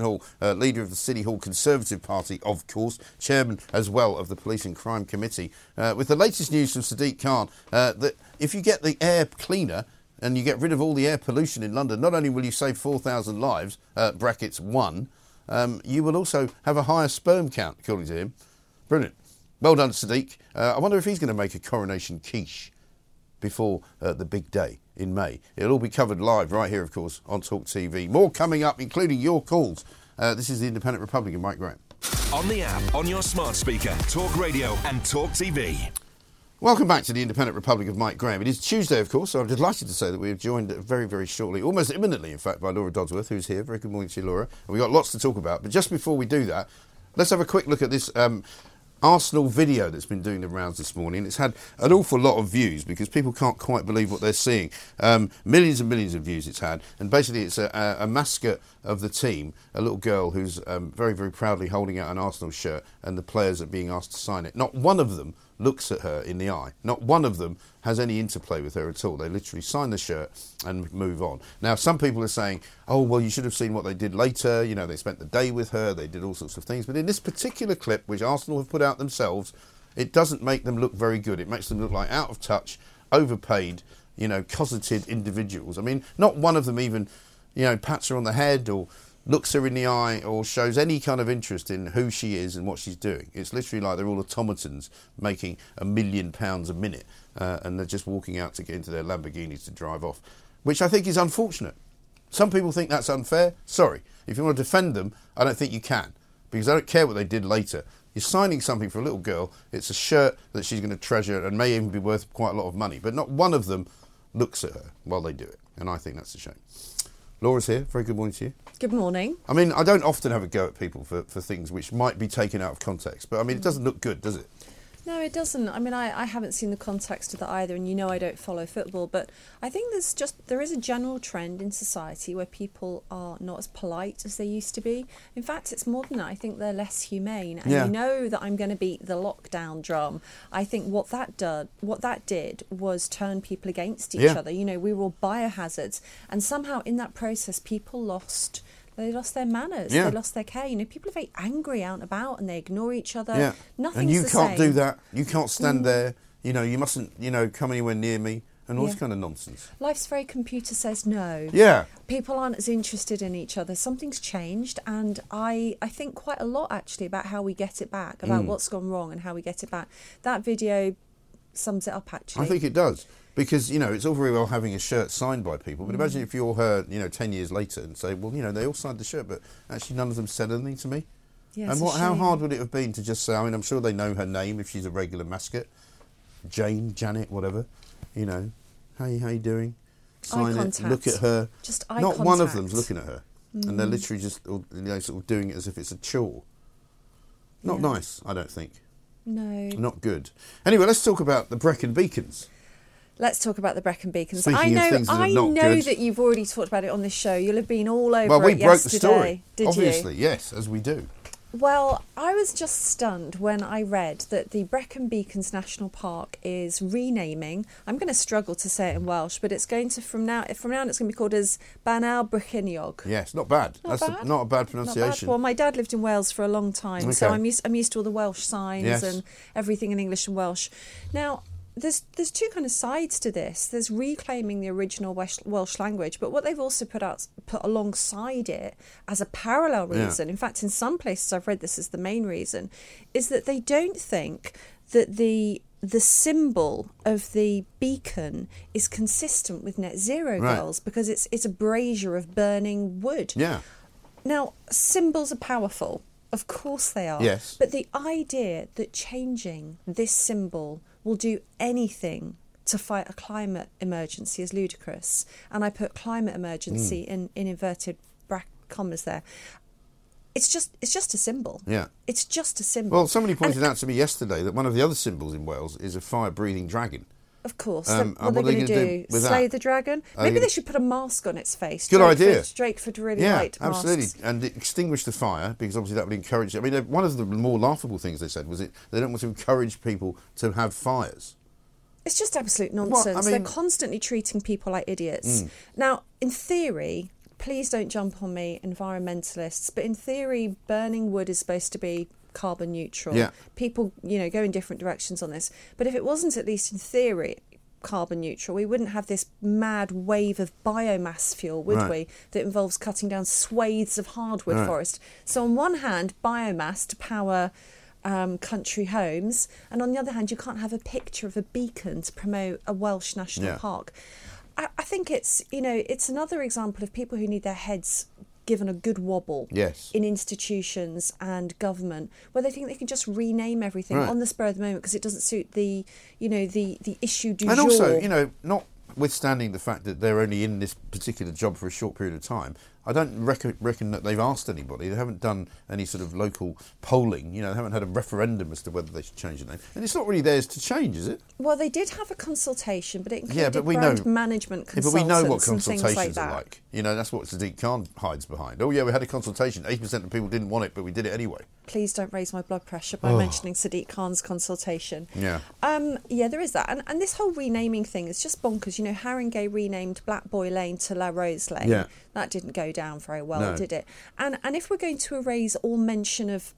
Hall, uh, leader of the City Hall Conservative Party, of course, chairman as well of the Police and Crime Committee, uh, with the latest news from Sadiq Khan uh, that if you get the air cleaner and you get rid of all the air pollution in London, not only will you save 4,000 lives, uh, brackets one, um, you will also have a higher sperm count, according to him. Brilliant. Well done, Sadiq. Uh, I wonder if he's going to make a coronation quiche before uh, the big day in May. It'll all be covered live right here, of course, on Talk TV. More coming up, including your calls. Uh, this is the Independent Republican, Mike Graham. On the app, on your smart speaker, Talk Radio and Talk TV. Welcome back to the Independent Republic of Mike Graham. It is Tuesday, of course, so I'm delighted to say that we have joined very, very shortly, almost imminently, in fact, by Laura Dodsworth, who's here. Very good morning to you, Laura. And we've got lots to talk about. But just before we do that, let's have a quick look at this um, Arsenal video that's been doing the rounds this morning. It's had an awful lot of views because people can't quite believe what they're seeing. Um, millions and millions of views it's had, and basically it's a, a, a mascot of the team, a little girl who's um, very, very proudly holding out an Arsenal shirt, and the players are being asked to sign it. Not one of them looks at her in the eye. Not one of them has any interplay with her at all. They literally sign the shirt and move on. Now, some people are saying, oh, well, you should have seen what they did later. You know, they spent the day with her, they did all sorts of things. But in this particular clip, which Arsenal have put out themselves, it doesn't make them look very good. It makes them look like out of touch, overpaid, you know, cosseted individuals. I mean, not one of them even, you know, pats her on the head or looks her in the eye or shows any kind of interest in who she is and what she's doing. It's literally like they're all automatons making a million pounds a minute uh, and they're just walking out to get into their Lamborghinis to drive off, which I think is unfortunate. Some people think that's unfair. Sorry. If you want to defend them, I don't think you can because I don't care what they did later. You're signing something for a little girl. It's a shirt that she's going to treasure and may even be worth quite a lot of money. But not one of them looks at her while they do it. And I think that's a shame. Laura's here. Very good morning to you. Good morning. I mean, I don't often have a go at people for, for things which might be taken out of context, but I mean, it doesn't look good, does it? No, it doesn't. I mean, I, I haven't seen the context of that either, and you know I don't follow football, but I think there's just there is a general trend in society where people are not as polite as they used to be. In fact, it's more than that. I think they're less humane, and Yeah. you know that I'm going to beat the lockdown drum. I think what that did, what that did, was turn people against each Yeah. other. You know, we were all biohazards, and somehow in that process, people lost. They lost their manners. Yeah. They lost their care. You know, people are very angry out and about, and they ignore each other. yeah. Nothing's and you can't same. do that. You can't stand Mm. there. You know, you mustn't, you know, come anywhere near me and all this kind of nonsense. Life's very computer says no. Yeah. People aren't as interested in each other. Something's changed, and I I think quite a lot actually about how we get it back, about Mm. what's gone wrong and how we get it back. That video sums it up actually. I think it does. Because, you know, it's all very well having a shirt signed by people, but imagine if you're her, you know, 10 years later and say, well, you know, they all signed the shirt, but actually none of them said anything to me. Yeah, and what, how hard would it have been to just say, I mean, I'm sure they know her name if she's a regular mascot. Jane, Janet, whatever. You know, hey, how you doing? Sign it, contact. look at her. Just eye Not one of them's looking at her. And they're Mm. literally just, you know, sort of doing it as if it's a chore. Not Yeah. nice, I don't think. no. Not good. Anyway, let's talk about the Brecon Beacons. Let's talk about the Brecon Beacons. Speaking I know I know good. that you've already talked about it on this show. You'll have been all over it. well, we it broke the yesterday. story. Did Obviously, you? yes, as we do. Well, I was just stunned when I read that the Brecon Beacons National Park is renaming. I'm going to struggle to say it in Welsh, but it's going to from now from now on it's going to be called as Bannau Brycheiniog. Yes, not bad. Not That's bad. A, not a bad Not bad. pronunciation. Well, my dad lived in Wales for a long time, so I'm used, I'm used to all the Welsh signs Yes. and everything in English and Welsh. Now, there's there's two kind of sides to this. There's reclaiming the original Welsh, Welsh language, but what they've also put out put alongside it as a parallel Yeah. reason. In fact, in some places I've read this as the main reason, is that they don't think that the the symbol of the beacon is consistent with net zero Right. goals because it's it's a brazier of burning wood. Yeah. Now, symbols are powerful. Of course they are. Yes. But the idea that changing this symbol will do anything to fight a climate emergency is ludicrous. And I put climate emergency Mm. in, in inverted bra- commas there. It's just it's just a symbol. Yeah. It's just a symbol. Well, somebody pointed And, out to me yesterday that one of the other symbols in Wales is a fire-breathing dragon. Of course. Um, what are they going they to do? do Slay that? the dragon? Are Maybe they gonna- should put a mask on its face. Good Drakeford- idea. Drakeford really yeah, liked absolutely, and extinguish the fire because obviously that would encourage. I mean, uh, one of the more laughable things they said was it they don't want to encourage people to have fires. It's just absolute What? I nonsense. mean- They're constantly treating people like idiots. Mm. Now, in theory, please don't jump on me, environmentalists, but in theory, burning wood is supposed to be carbon neutral. Yeah. People, you know, go in different directions on this. But if it wasn't, at least in theory, carbon neutral, we wouldn't have this mad wave of biomass fuel, would Right. we? That involves cutting down swathes of hardwood Right. forest. So, on one hand, biomass to power um, country homes, and on the other hand, you can't have a picture of a beacon to promote a Welsh national Yeah. park. I, I think it's you know it's another example of people who need their heads given a good wobble Yes. in institutions and government where they think they can just rename everything Right. on the spur of the moment because it doesn't suit the you know the the issue du and jour. also, you know, notwithstanding the fact that they're only in this particular job for a short period of time, I don't reckon, reckon that they've asked anybody. They haven't done any sort of local polling. You know, they haven't had a referendum as to whether they should change the name. And it's not really theirs to change, is it? Well, they did have a consultation, but it included Yeah, but we brand know- management Yeah, but we know what consultations like are like. You know, that's what Sadiq Khan hides behind. Oh, yeah, we had a consultation. 80% of people didn't want it, but we did it anyway. Please don't raise my blood pressure by Oh. mentioning Sadiq Khan's consultation. Yeah. Um, yeah, there is that. And, and this whole renaming thing is just bonkers. You know, Haringey renamed Black Boy Lane to La Rose Lane. Yeah. That didn't go down very well, No. did it? And and if we're going to erase all mention of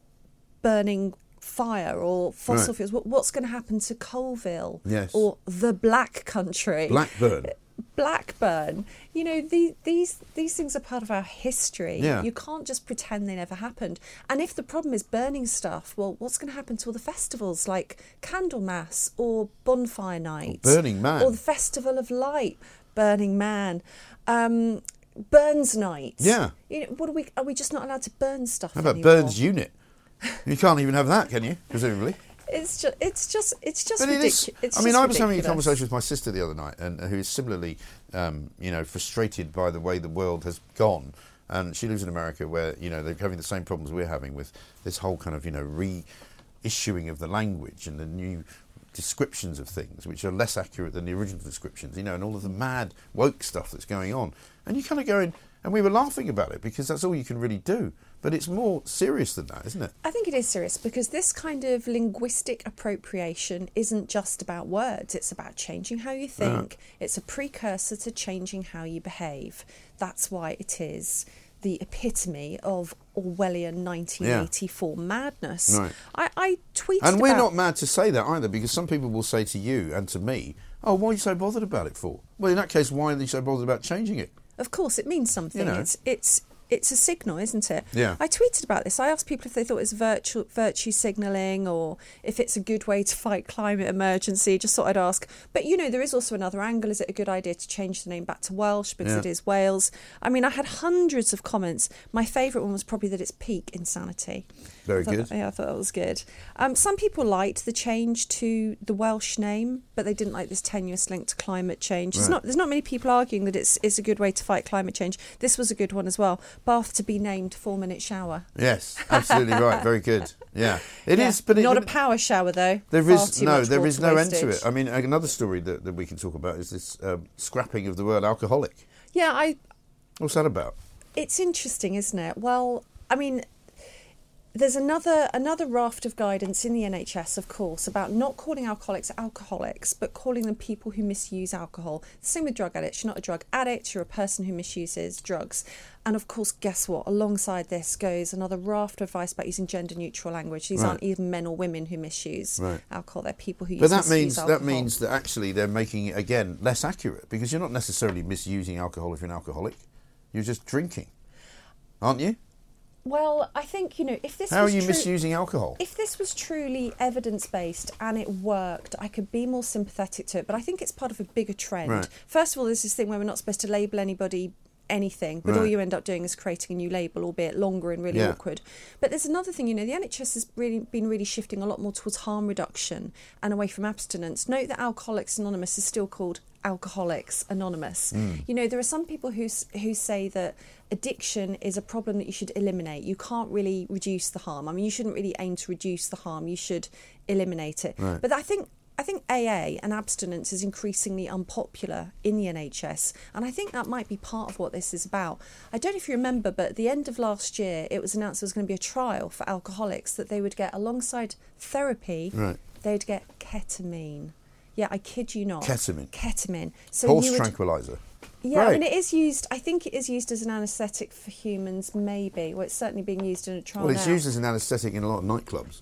burning fire or fossil Right. fuels. What, what's going to happen to Coalville? Yes. Or the Black Country? Blackburn. <laughs> Blackburn. You know, the, these these things are part of our history. Yeah. You can't just pretend they never happened. And if the problem is burning stuff, well, what's going to happen to all the festivals like Candlemas or Bonfire Night, Burning Man. or the Festival of Light, Burning Man, um, Burns Night? Yeah. You know, what are we? Are we just not allowed to burn stuff? How about anymore? Burns Unit? You can't even have that, can you? Presumably. It's just, it's just, it's just But it is. ridiculous. I mean, I was having a conversation with my sister the other night, and who is similarly, um, you know, frustrated by the way the world has gone. And she lives in America, where you know they're having the same problems we're having with this whole kind of you know reissuing of the language and the new descriptions of things, which are less accurate than the original descriptions. You know, and all of the mad woke stuff that's going on. And you kind of go in, and we were laughing about it because that's all you can really do. But it's more serious than that, isn't it? I think it is serious because this kind of linguistic appropriation isn't just about words, it's about changing how you ah. think. It's a precursor to changing how you behave. That's why it is the epitome of Orwellian 1984 madness. Right. I, I tweeted And we're about- not mad to say that either, because some people will say to you and to me, "Oh, why are you so bothered about it for?" Well, in that case, why are you so bothered about changing it? Of course, it means something. You know. It's it's it's a signal, isn't it? Yeah. I tweeted about this. I asked people if they thought it was virtue virtue signalling or if it's a good way to fight climate emergency. Just thought I'd ask. But you know, there is also another angle. Is it a good idea to change the name back to Welsh because Yeah. it is Wales? I mean, I had hundreds of comments. My favourite one was probably that it's peak insanity. Very thought- good. Yeah, I thought that was good. Um, some people liked the change to the Welsh name, but they didn't like this tenuous link to climate change. There's Right. not there's not many people arguing that it's it's a good way to fight climate change. This was a good one as well. Bath to be named four minute shower. Yes, absolutely right. <laughs> Very good. Yeah, it is. Yeah. But it, not a power shower though. There is no, there water no end to it. I mean, another story that, that we can talk about is this um, scrapping of the word alcoholic. Yeah, I What's that about? It's interesting, isn't it? Well, I mean, there's another another raft of guidance in the NHS, of course, about not calling alcoholics alcoholics, but calling them people who misuse alcohol. The same with drug addicts. You're not a drug addict. You're a person who misuses drugs. And of course, guess what? Alongside this goes another raft of advice about using gender neutral language. These Right. aren't even men or women who misuse Right. alcohol. They're people who But use that means alcohol. that means that actually they're making it again less accurate because you're not necessarily misusing alcohol if you're an alcoholic. You're just drinking, aren't you? Well, I think you know if this How are you true- misusing alcohol? If this was truly evidence based and it worked, I could be more sympathetic to it. But I think it's part of a bigger trend. Right. First of all, there's this thing where we're not supposed to label anybody anything, but all you end up doing is creating a new label, albeit longer and really Yeah. awkward. But there's another thing, you know, the NHS has really been really shifting a lot more towards harm reduction and away from abstinence. Note that Alcoholics Anonymous is still called Alcoholics Anonymous. Mm. You know, there are some people who who say that addiction is a problem that you should eliminate. You can't really reduce the harm. I mean, you shouldn't really aim to reduce the harm. You should eliminate it. Right. But I think I think AA and abstinence is increasingly unpopular in the NHS, and I think that might be part of what this is about. I don't know if you remember, but at the end of last year, it was announced there was going to be a trial for alcoholics that they would get alongside therapy. Right. They'd get ketamine. Yeah, I kid you not. Ketamine. Ketamine. So Horse would, tranquilizer. yeah, I Great. mean, it is used. I think it is used as an anaesthetic for humans, maybe. Well, it's certainly being used in a trial Well, it's now. used as an anaesthetic in a lot of nightclubs.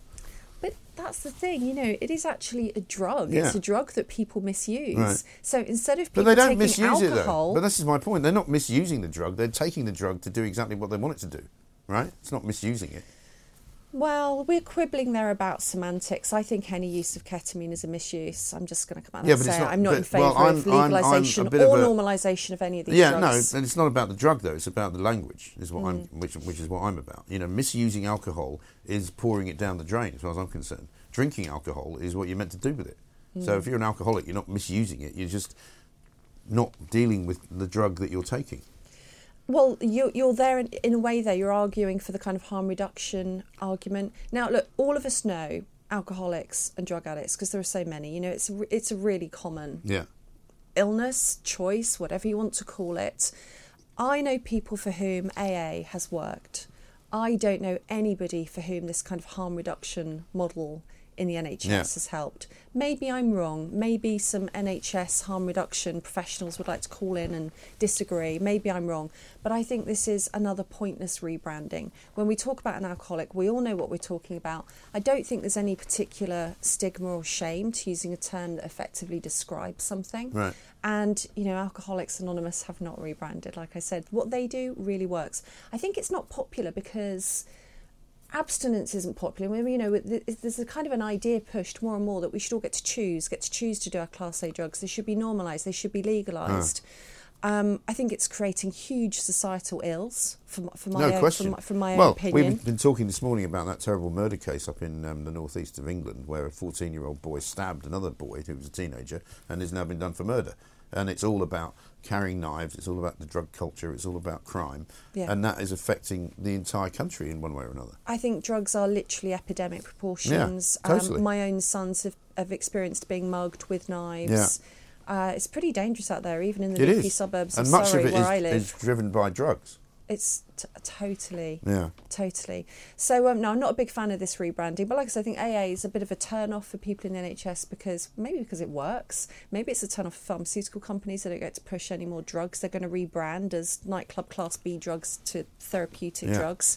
That's the thing, you know, it is actually a drug. Yeah. It's a drug that people misuse. Right. So instead of But they don't taking misuse alcohol, it though. But this is my point. They're not misusing the drug. They're taking the drug to do exactly what they want it to do. Right? It's not misusing it. Well, we're quibbling there about semantics. I think any use of ketamine is a misuse. I'm just going to come out Yeah, and say not- I'm not in favour well, I'm- of I'm- I'm legalisation or a- normalisation of any of these yeah, drugs. no, and it's not about the drug though. It's about the language. Is what I'm, Mm. which, which is what I'm about. You know, misusing alcohol is pouring it down the drain, as far as I'm concerned. Drinking alcohol is what you're meant to do with it. So Mm. if you're an alcoholic, you're not misusing it. You're just not dealing with the drug that you're taking. Well, you're, you're there in, in a way there. You're arguing for the kind of harm reduction argument. Now, look, all of us know alcoholics and drug addicts because there are so many. You know, it's a, it's a really common Yeah. illness, choice, whatever you want to call it. I know people for whom AA has worked. I don't know anybody for whom this kind of harm reduction model in the NHS Yeah. has helped. Maybe I'm wrong. Maybe some NHS harm reduction professionals would like to call in and disagree. Maybe I'm wrong. But I think this is another pointless rebranding. When we talk about an alcoholic, we all know what we're talking about. I don't think there's any particular stigma or shame to using a term that effectively describes something. Right. And, you know, Alcoholics Anonymous have not rebranded. Like I said, what they do really works. I think it's not popular because abstinence isn't popular. Well, You know, there's a kind of an idea pushed more and more that we should all get to choose, get to choose to do our Class A drugs. They should be normalised. They should be legalised. Um, I think it's creating huge societal ills for, my- my no own, question. From, my- from my well, own opinion. we've been talking this morning about that terrible murder case up in um, the northeast of England, where a 14-year-old boy stabbed another boy who was a teenager and has now been done for murder. And it's all about carrying knives. It's all about the drug culture. It's all about crime, Yeah. and that is affecting the entire country in one way or another. I think drugs are literally epidemic proportions. Yeah, totally. um, my own sons have, have experienced being mugged with knives. Uh, it's pretty dangerous out there, even in the leafy suburbs and of much Surrey, of it where is- I live. is driven by drugs. It's t- totally, Yeah. totally. So um, no, I'm not a big fan of this rebranding. But like I said, I think AA is a bit of a turn off for people in the NHS because maybe because it works. Maybe it's a turn off for pharmaceutical companies. that don't get to push any more drugs. They're going to rebrand as nightclub class B drugs to therapeutic Yeah. drugs.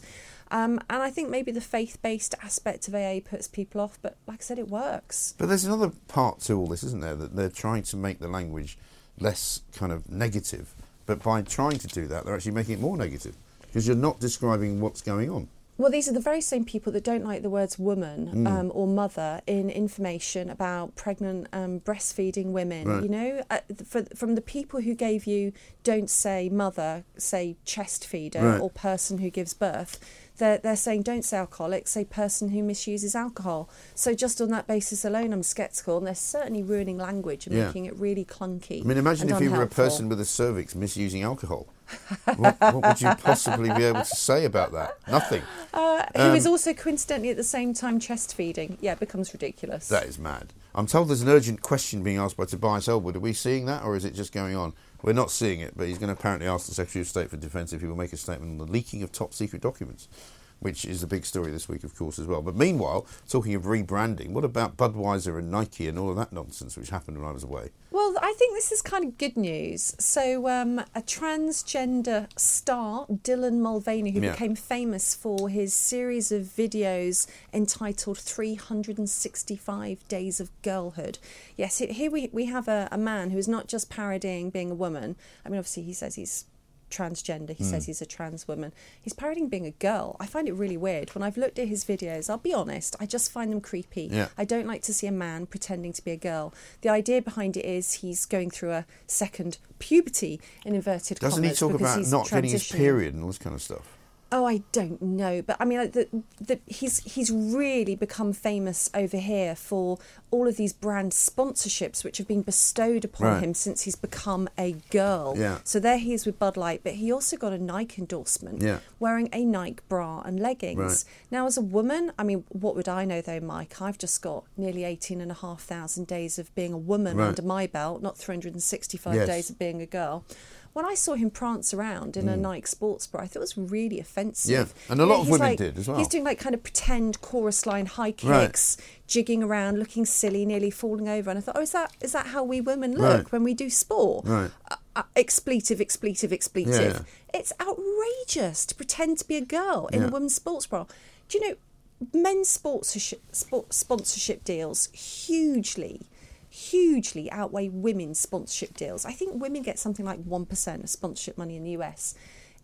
Um, and I think maybe the faith-based aspect of AA puts people off. But like I said, it works. But there's another part to all this, isn't there? That they're trying to make the language less kind of negative. But by trying to do that, they're actually making it more negative because you're not describing what's going on. Well, these are the very same people that don't like the words woman Mm. um, or mother in information about pregnant, um, breastfeeding women. Right. You know, uh, for, from the people who gave you don't say mother, say chest feeder Right. or person who gives birth. They're, they're saying don't say alcoholic, say person who misuses alcohol. So just on that basis alone, I'm sceptical, and they're certainly ruining language and Yeah. making it really clunky. I mean, imagine if you were a person with a cervix misusing alcohol. what, what would you possibly be able to say about that? Nothing. Uh, who is Um, also coincidentally at the same time chest feeding. Yeah, it becomes ridiculous. That is mad. I'm told there's an urgent question being asked by Tobias Ellwood. Are we seeing that, or is it just going on? We're not seeing it, but he's going to apparently ask the Secretary of State for Defence if he will make a statement on the leaking of top secret documents, which is the big story this week, of course, as well. But meanwhile, talking of rebranding, what about Budweiser and Nike and all of that nonsense which happened when I was away? Well, I think this is kind of good news. So, um, a transgender star, Dylan Mulvaney, who Yeah. became famous for his series of videos entitled 365 Days of Girlhood. Yes, here we, we have a, a man who is not just parodying being a woman. I mean, obviously, he says he's transgender. He Hmm. says he's a trans woman. He's parodying being a girl. I find it really weird. When I've looked at his videos, I'll be honest, I just find them creepy. Yeah. I don't like to see a man pretending to be a girl. The idea behind it is he's going through a second puberty in inverted Doesn't he commas talk because about he's not getting his period and all this kind of stuff? Oh, I don't know, but I mean, the, the, he's he's really become famous over here for all of these brand sponsorships which have been bestowed upon Right. him since he's become a girl. Yeah. So there he is with Bud Light, but he also got a Nike endorsement, Yeah. wearing a Nike bra and leggings. Right. Now, as a woman, I mean, what would I know though, Mike? I've just got nearly 18 and a half thousand days of being a woman Right. under my belt, not 365 Yes. days of being a girl. When I saw him prance around in a Mm. Nike sports bra, I thought it was really offensive. Yeah, and a lot of women like- did as well. He's doing like kind of pretend chorus line high Right. kicks, jigging around, looking silly, nearly falling over. And I thought, oh, is that is that how we women look Right. when we do sport? Right. Uh, expletive, expletive, expletive. Yeah, It's outrageous to pretend to be a girl in Yeah. a women's sports bra. Do you know men's sponsorship sport, sponsorship deals hugely hugely outweigh women's sponsorship deals. I think women get something like 1% of sponsorship money in the US.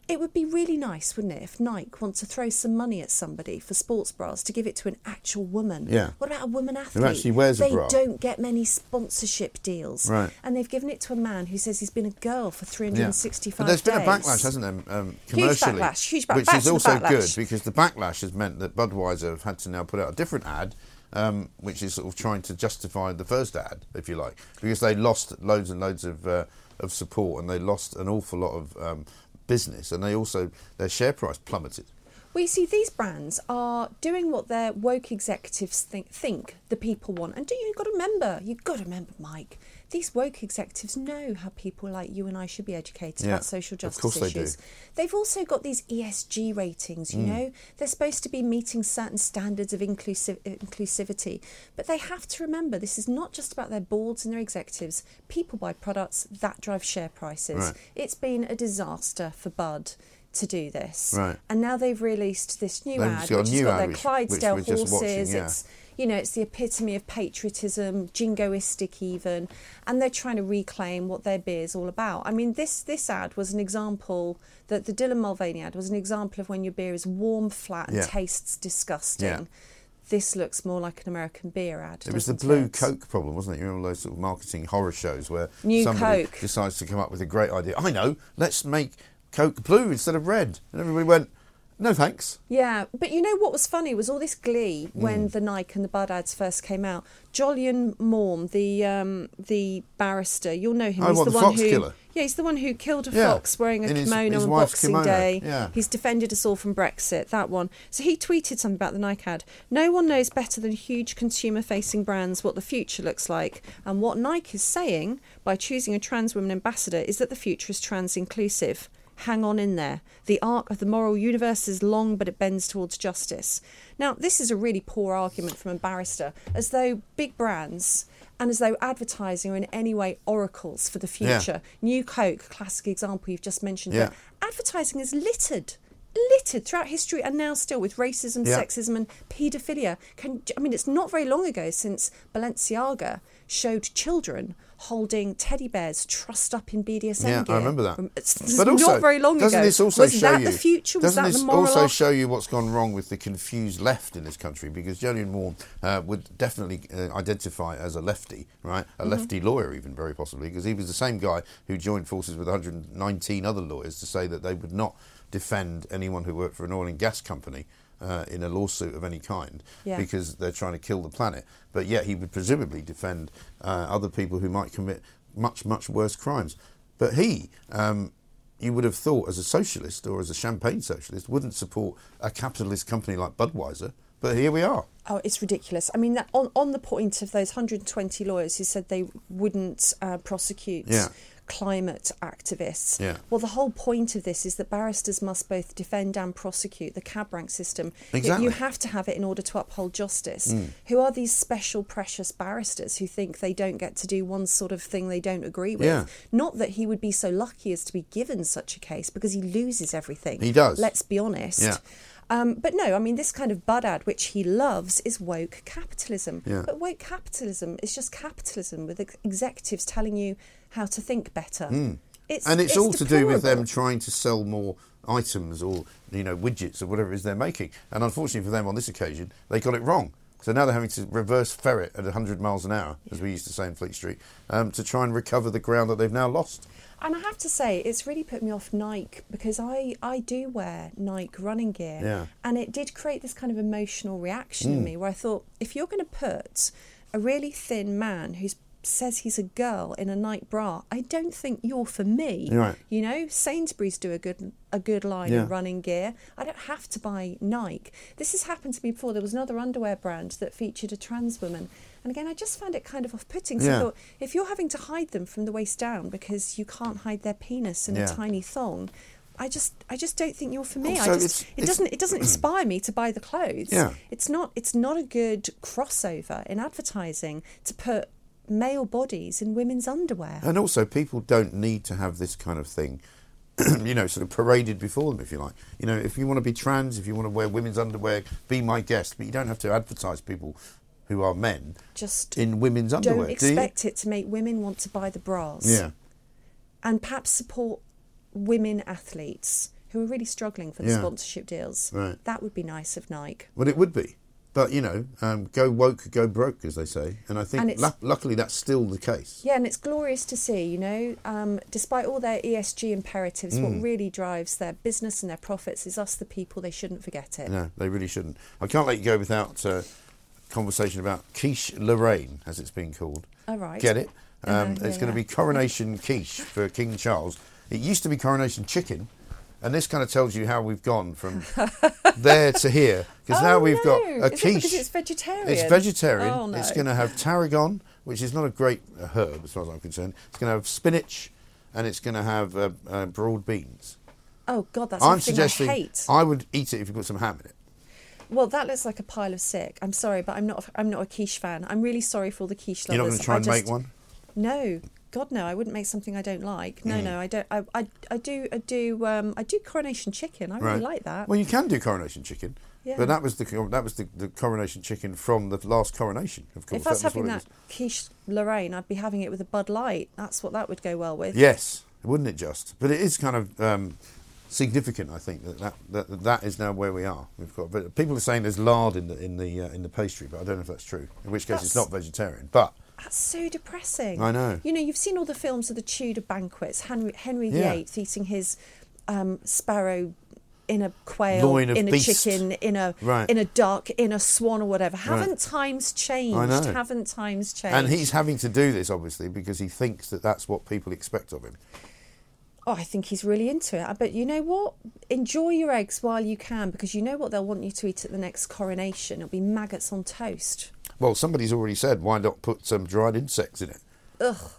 It would be really nice, wouldn't it, if Nike wants to throw some money at somebody for sports bras to give it to an actual woman? Yeah. What about a woman athlete? Who actually wears a they bra. don't get many sponsorship deals. Right. And they've given it to a man who says he's been a girl for Yeah. 365 But there's been a backlash, hasn't there, um, Huge backlash, huge back- Which back is also backlash. good because the backlash has meant that Budweiser have had to now put out a different ad, um, which is sort of trying to justify the first ad, if you like, because they lost loads and loads of uh, of support and they lost an awful lot of um, business, and they also their share price plummeted. Well, you see, these brands are doing what their woke executives think, think the people want. And do you, got to remember, you've got to remember, Mike, these woke executives know how people like you and I should be educated Yeah, about social of justice course they do. issues. They've also got these ESG ratings, you Mm. know. They're supposed to be meeting certain standards of inclusive, inclusivity. But they have to remember this is not just about their boards and their executives. People buy products that drive share prices. Right. It's been a disaster for Bud to do this. Right. And now they've released this new They've ad, which new has got their which- Clydesdale which horses. watching, yeah. It's you know, it's the epitome of patriotism, jingoistic even, and they're trying to reclaim what their beer is all about. I mean, this this ad was an example that the Dylan Mulvaney ad was an example of when your beer is warm, flat, and Yeah. tastes disgusting. Yeah. This looks more like an American beer ad. It was the blue it? Coke problem, wasn't it? You remember those sort of marketing horror shows where New somebody Coke. decides to come up with a great idea. I know, let's make Coke blue instead of red. And everybody went, no thanks. Yeah, but you know what was funny was all this glee when Mm. the Nike and the Bud ads first came out. Jolyon Maugham, the um, the barrister, you'll know him. Oh, he's what, the, the one fox who killer? yeah, he's the one who killed a Yeah, fox wearing a in kimono his on Boxing kimono, Day. yeah. He's defended us all from Brexit. That one. So he tweeted something about the Nike ad. No one knows better than huge consumer-facing brands what the future looks like, and what Nike is saying by choosing a trans woman ambassador is that the future is trans inclusive. Hang on in there. The arc of the moral universe is long, but it bends towards justice. Now, this is a really poor argument from a barrister, as though big brands and as though advertising are in any way oracles for the Yeah. future. New Coke, classic example you've just mentioned. Yeah. Advertising is littered, littered throughout history and now still with racism, Yeah. sexism, and paedophilia. Can I mean, it's not very long ago since Balenciaga showed children holding teddy bears trussed up in BDSM yeah, gear. I remember that. <laughs> It's, but also, not very long doesn't ago. this also was show that you? the future? Was doesn't that this also show you what's gone wrong with the confused left in this country? Because Jolyon Maugham uh, would definitely uh, identify as a lefty, right? A Mhm. lefty lawyer, even very possibly, because he was the same guy who joined forces with 119 other lawyers to say that they would not defend anyone who worked for an oil and gas company. Uh, in a lawsuit of any kind, Yeah. because they're trying to kill the planet. But yet he would presumably defend uh, other people who might commit much, much worse crimes. But he, um, you would have thought, as a socialist or as a champagne socialist, wouldn't support a capitalist company like Budweiser. But here we are. Oh, it's ridiculous. I mean, that, on on the point of those 120 lawyers who said they wouldn't uh, prosecute Yeah. Climate activists. Yeah. Well, the whole point of this is that barristers must both defend and prosecute the cab rank system. You- Exactly. You have to have it in order to uphold justice. Mm. Who are these special, precious barristers who think they don't get to do one sort of thing they don't agree with? Yeah. Not that he would be so lucky as to be given such a case because he loses everything. He does. Let's be honest. Yeah. Um, but no, I mean, this kind of bud ad, which he loves, is woke capitalism. Yeah. But woke capitalism is just capitalism with ex- executives telling you how to think better. Mm. It's, and it's, all to do with them trying to sell more items or you know widgets or whatever it is they're making. And unfortunately for them, on this occasion, they got it wrong. So now they're having to reverse ferret at 100 miles an hour, as we used to say in Fleet Street, um, to try and recover the ground that they've now lost. And I have to say, it's really put me off Nike because I, I do wear Nike running gear. Yeah. And it did create this kind of emotional reaction in Mm. me where I thought, if you're going to put a really thin man who says he's a girl in a Nike bra, I don't think you're for me. Right. You know, Sainsbury's do a good a good line Yeah. in running gear. I don't have to buy Nike. This has happened to me before. There was another underwear brand that featured a trans woman. And again, I just found it kind of off-putting. So I Yeah. thought, if you're having to hide them from the waist down because you can't hide their penis in Yeah. a tiny thong, I just I just don't think you're for me. Also, I it's- just it it's- doesn't it doesn't <clears throat> inspire me to buy the clothes. Yeah. It's not it's not a good crossover in advertising to put male bodies in women's underwear. And also, people don't need to have this kind of thing, <clears throat> you know, sort of paraded before them, if you like. You know, if you want to be trans, if you want to wear women's underwear, be my guest. But you don't have to advertise people who are men Just in women's underwear. don't do you? expect it to make women want to buy the bras. Yeah. And perhaps support women athletes who are really struggling for the Yeah. sponsorship deals. Right. That would be nice of Nike. Well, it would be. But, you know, um, go woke, go broke, as they say. And I think, it's- lu- luckily, that's still the case. Yeah, and it's glorious to see, you know, um, despite all their ESG imperatives, what Mm. really drives their business and their profits is us, the people. They shouldn't forget it. No, they really shouldn't. I can't let you go without uh, conversation about quiche Lorraine, as it's been called. Oh, right. Get it? Um, yeah, it's going to be coronation quiche for King Charles. It used to be coronation chicken, And this kind of tells you how we've gone from <laughs> there to here. Because Oh, now we've no. got a Is it quiche. because it's vegetarian? It's vegetarian. Oh, no. It's going to have tarragon, which is not a great uh, herb as far as I'm concerned. It's going to have spinach, and it's going to have uh, uh, broad beans. Oh God, that's I'm something suggesting I hate. I would eat it if you put some ham in it. Well, that looks like a pile of sick. I'm sorry, but I'm not. I'm not a quiche fan. I'm really sorry for all the quiche lovers. You're not going to try I and just- make one. No, God, no. I wouldn't make something I don't like. No, Mm. no, I don't. I, I, I do. I do. Um, I do coronation chicken. I really like that. Well, you can do coronation chicken. Yeah. But that was the that was the, the coronation chicken from the last coronation, of course. if I was That having it that quiche Lorraine, I'd be having it with a Bud Light. That's what that would go well with. Yes, wouldn't it just? But it is kind of um, significant, I think, that that, that that is now where we are. We've got, but people are saying there's lard in the in the uh, in the pastry, but I don't know if that's true. In which case, it's not vegetarian. But That's so depressing. I know. You know, you've seen all the films of the Tudor banquets. Henry Henry Yeah. VIII eating his um, sparrow in a quail, in a beast. chicken, in a Right. in a duck, in a swan or whatever. Haven't times changed? Haven't times changed? and he's having to do this obviously because he thinks that that's what people expect of him. Oh, I think he's really into it. But you know what? Enjoy your eggs while you can because you know what they'll want you to eat at the next coronation. It'll be maggots on toast. Well, somebody's already said why not put some dried insects in it. Ugh.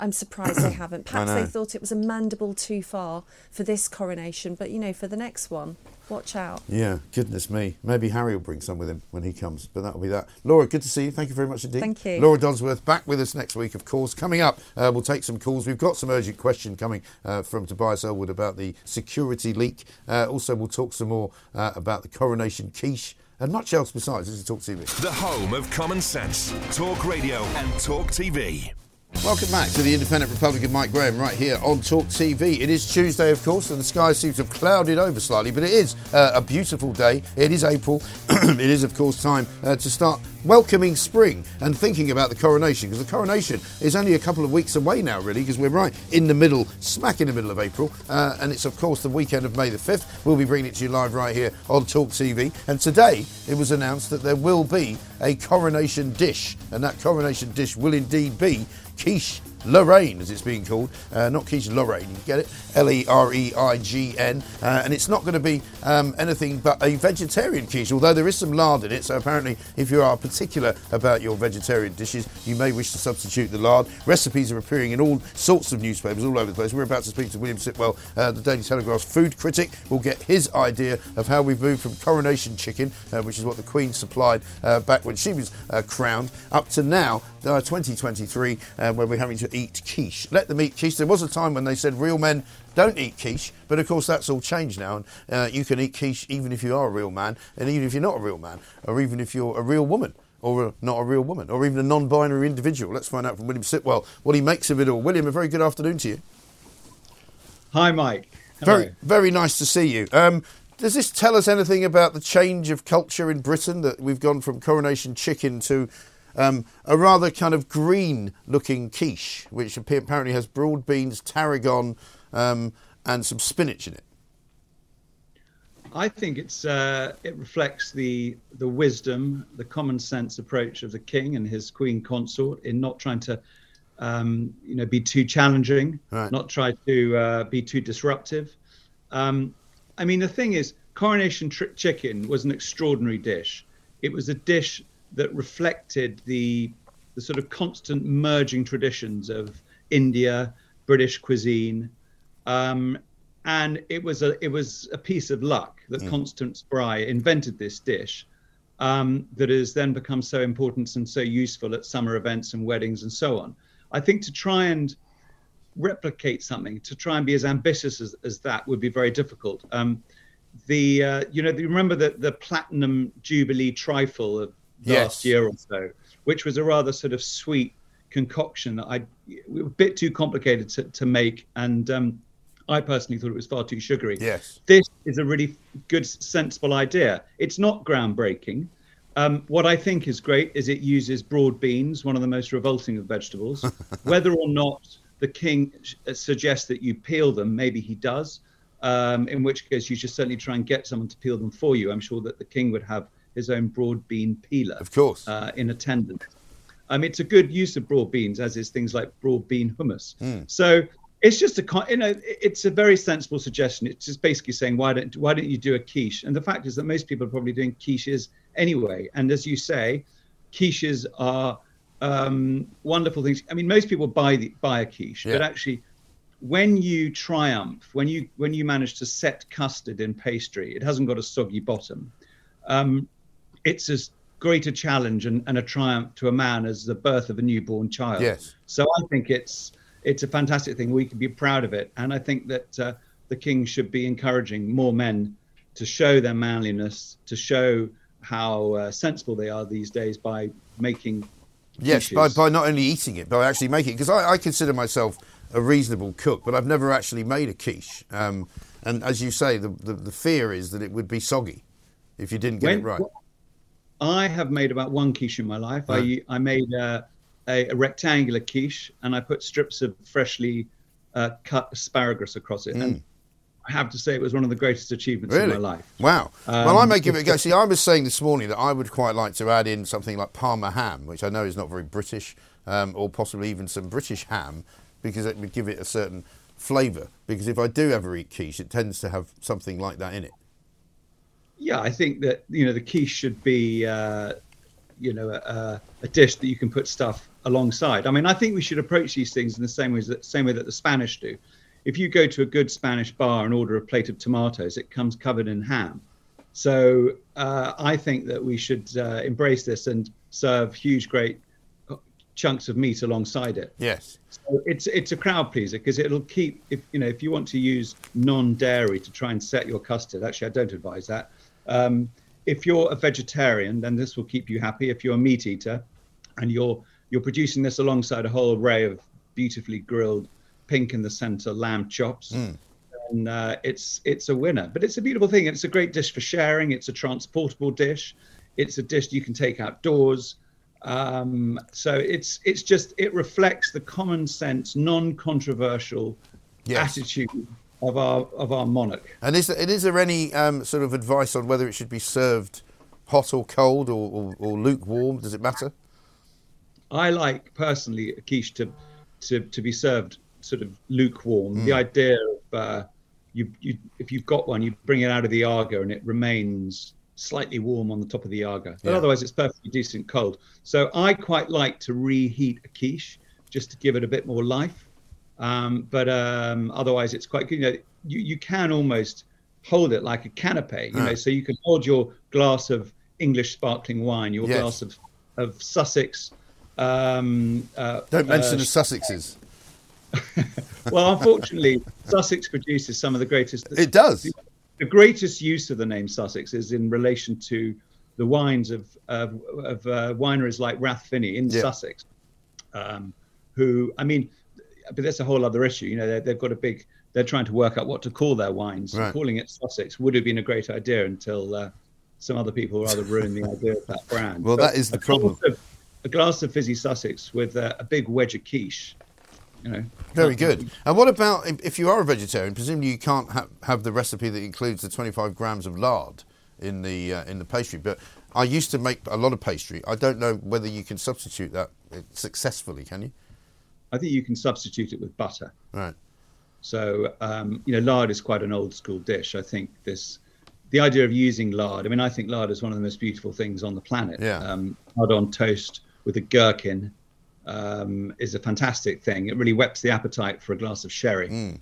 I'm surprised they <clears throat> haven't. Perhaps they thought it was a mandible too far for this coronation, but you know, for the next one, watch out. Yeah, goodness me. Maybe Harry will bring some with him when he comes, but that'll be that. Laura, good to see you. Thank you very much indeed. Thank you. Laura Dodsworth back with us next week, of course. Coming up, uh, we'll take some calls. We've got some urgent question coming uh, from Tobias Ellwood about the security leak. Uh, also, we'll talk some more uh, about the coronation quiche and much else besides. This is Talk TV. The home of common sense, talk radio and talk TV. Welcome back to the Independent Republican Mike Graham right here on Talk TV. It is Tuesday, of course, and the sky seems to have clouded over slightly, but it is uh, a beautiful day. It is April. <clears throat> it is, of course, time uh, to start welcoming spring and thinking about the coronation because the coronation is only a couple of weeks away now, really, because we're right in the middle, smack in the middle of April, uh, and it's, of course, the weekend of May the 5th. We'll be bringing it to you live right here on Talk TV. And today it was announced that there will be a coronation dish, and that coronation dish will indeed be quiche Lorreign, as it's being called. Uh, not quiche Lorraine, you get it? L E R E I G N. Uh, and it's not going to be um, anything but a vegetarian quiche, although there is some lard in it. So apparently, if you are particular about your vegetarian dishes, you may wish to substitute the lard. Recipes are appearing in all sorts of newspapers all over the place. We're about to speak to William Sitwell, uh, the Daily Telegraph's food critic. We'll get his idea of how we've moved from coronation chicken, uh, which is what the Queen supplied uh, back when she was uh, crowned, up to now, uh, 2023, uh, when we're having to eat quiche. Let them eat quiche. There was a time when they said real men don't eat quiche, but of course that's all changed now. And uh, you can eat quiche even if you are a real man, and even if you're not a real man, or even if you're a real woman. Or a, not a real woman, or even a non binary individual. Let's find out from William Sitwell what he makes of it all. William, a very good afternoon to you. Hi, Mike. Hello. Very, very nice to see you. Um, does this tell us anything about the change of culture in Britain that we've gone from coronation chicken to um, a rather kind of green-looking quiche, which apparently has broad beans, tarragon, um, and some spinach in it? I think it's uh, it reflects the the wisdom, the common sense approach of the king and his queen consort in not trying to, um, you know, be too challenging, Right. not try to uh, be too disruptive. Um, I mean, the thing is, coronation tri- chicken was an extraordinary dish. It was a dish that reflected the the sort of constant merging traditions of India, British cuisine, um, and it was a it was a piece of luck that Constance Spry invented this dish um, that has then become so important and so useful at summer events and weddings and so on. I think to try and replicate something, to try and be as ambitious as, as that would be very difficult. Um, the uh, you know, you remember the the platinum jubilee trifle of Yes. last year or so, which was a rather sort of sweet concoction that I a bit too complicated to, to make, and um, I personally thought it was far too sugary. Yes. This is a really good, sensible idea. It's not groundbreaking. Um, what I think is great is it uses broad beans, one of the most revolting of vegetables. <laughs> Whether or not the king uh, suggests that you peel them, maybe he does. Um, in which case, you should certainly try and get someone to peel them for you. I'm sure that the king would have his own broad bean peeler, of course, uh, in attendance. Um, it's a good use of broad beans, as is things like broad bean hummus. Hmm. So It's just a you know it's a very sensible suggestion. It's just basically saying why don't why don't you do a quiche? And the fact is that most people are probably doing quiches anyway. And as you say, quiches are um, wonderful things. I mean, most people buy the, buy a quiche, yeah. but actually, when you triumph, when you when you manage to set custard in pastry, it hasn't got a soggy bottom. Um, it's as great a challenge and, and a triumph to a man as the birth of a newborn child. Yes. So I think it's it's a fantastic thing. We can be proud of it, and I think that uh, the king should be encouraging more men to show their manliness, to show how uh, sensible they are these days by making. Yes, by, by not only eating it, but actually making it. Because I, I, consider myself a reasonable cook, but I've never actually made a quiche. Um, and as you say, the, the, the, fear is that it would be soggy if you didn't get when, it right. I have made about one quiche in my life. I, I made a, a, a, rectangular quiche and I put strips of freshly uh, cut asparagus across it. Mm. And I have to say, it was one of the greatest achievements really? of my life. Wow. Um, well, I may give it a go. See, I was saying this morning that I would quite like to add in something like Parma ham, which I know is not very British, um, or possibly even some British ham, because it would give it a certain flavour. Because if I do ever eat quiche, it tends to have something like that in it. Yeah, I think that you know the quiche should be, uh, you know, a, a, dish that you can put stuff alongside. I mean, I think we should approach these things in the same way that same way that the Spanish do if you go to a good Spanish bar and order a plate of tomatoes, it comes covered in ham. So uh, I think that we should uh, embrace this and serve huge, great chunks of meat alongside it. Yes. So it's it's a crowd pleaser because it'll keep if you know if you want to use non-dairy to try and set your custard. Actually, I don't advise that. Um, if you're a vegetarian, then this will keep you happy. If you're a meat eater, and you're you're producing this alongside a whole array of beautifully grilled pink in the center lamb chops. Mm. And uh, it's it's a winner, but it's a beautiful thing. It's a great dish for sharing. It's a transportable dish. It's a dish you can take outdoors. Um, so it's it's just it reflects the common sense, non-controversial yes. attitude of our of our monarch. And is there, is there any um, sort of advice on whether it should be served hot or cold or, or, or lukewarm? Does it matter? I like personally a quiche to to to be served sort of lukewarm. Mm. The idea of uh, you, you, if you've got one, you bring it out of the Aga and it remains slightly warm on the top of the Aga. But yeah. otherwise, it's perfectly decent cold. So I quite like to reheat a quiche just to give it a bit more life. Um, but um, otherwise, it's quite good. You know, you, you can almost hold it like a canapé. You know, so you can hold your glass of English sparkling wine, your yes. glass of of Sussex. Um, uh, Don't mention uh, the Sussexes. <laughs> well, unfortunately, Sussex produces some of the greatest. It does. The, the greatest use of the name Sussex is in relation to the wines of of, of uh, wineries like Rathfinny in yeah. Sussex, um, who I mean, but that's a whole other issue. You know, they've got a big. They're trying to work out what to call their wines. Right. Calling it Sussex would have been a great idea until uh, some other people rather ruined the idea of that brand. Well, but that is the problem. Of, a glass of fizzy Sussex with uh, a big wedge of quiche you know. Very good. And what about if you are a vegetarian? Presumably you can't ha- have the recipe that includes the 25 grams of lard in the uh, in the pastry. But I used to make a lot of pastry. I don't know whether you can substitute that successfully. Can you? I think you can substitute it with butter. Right. So um, you know, lard is quite an old school dish. I think this. The idea of using lard, I mean, I think lard is one of the most beautiful things on the planet. Yeah. Um, lard on toast with a gherkin um, is a fantastic thing. It really whets the appetite for a glass of sherry. Mm.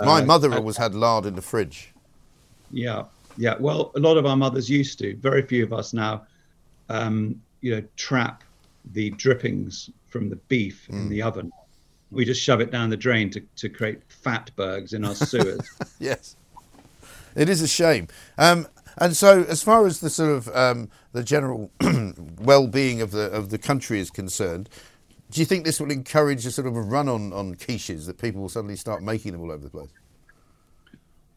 My uh, mother always had lard in the fridge. Yeah, yeah. Well, a lot of our mothers used to. Very few of us now, um, you know, trap the drippings from the beef mm. in the oven. We just shove it down the drain to, to create fatbergs in our <laughs> sewers. yes, it is a shame. Um, and so, as far as the sort of um, the general <clears throat> well-being of the of the country is concerned, do you think this will encourage a sort of a run on, on quiches that people will suddenly start making them all over the place?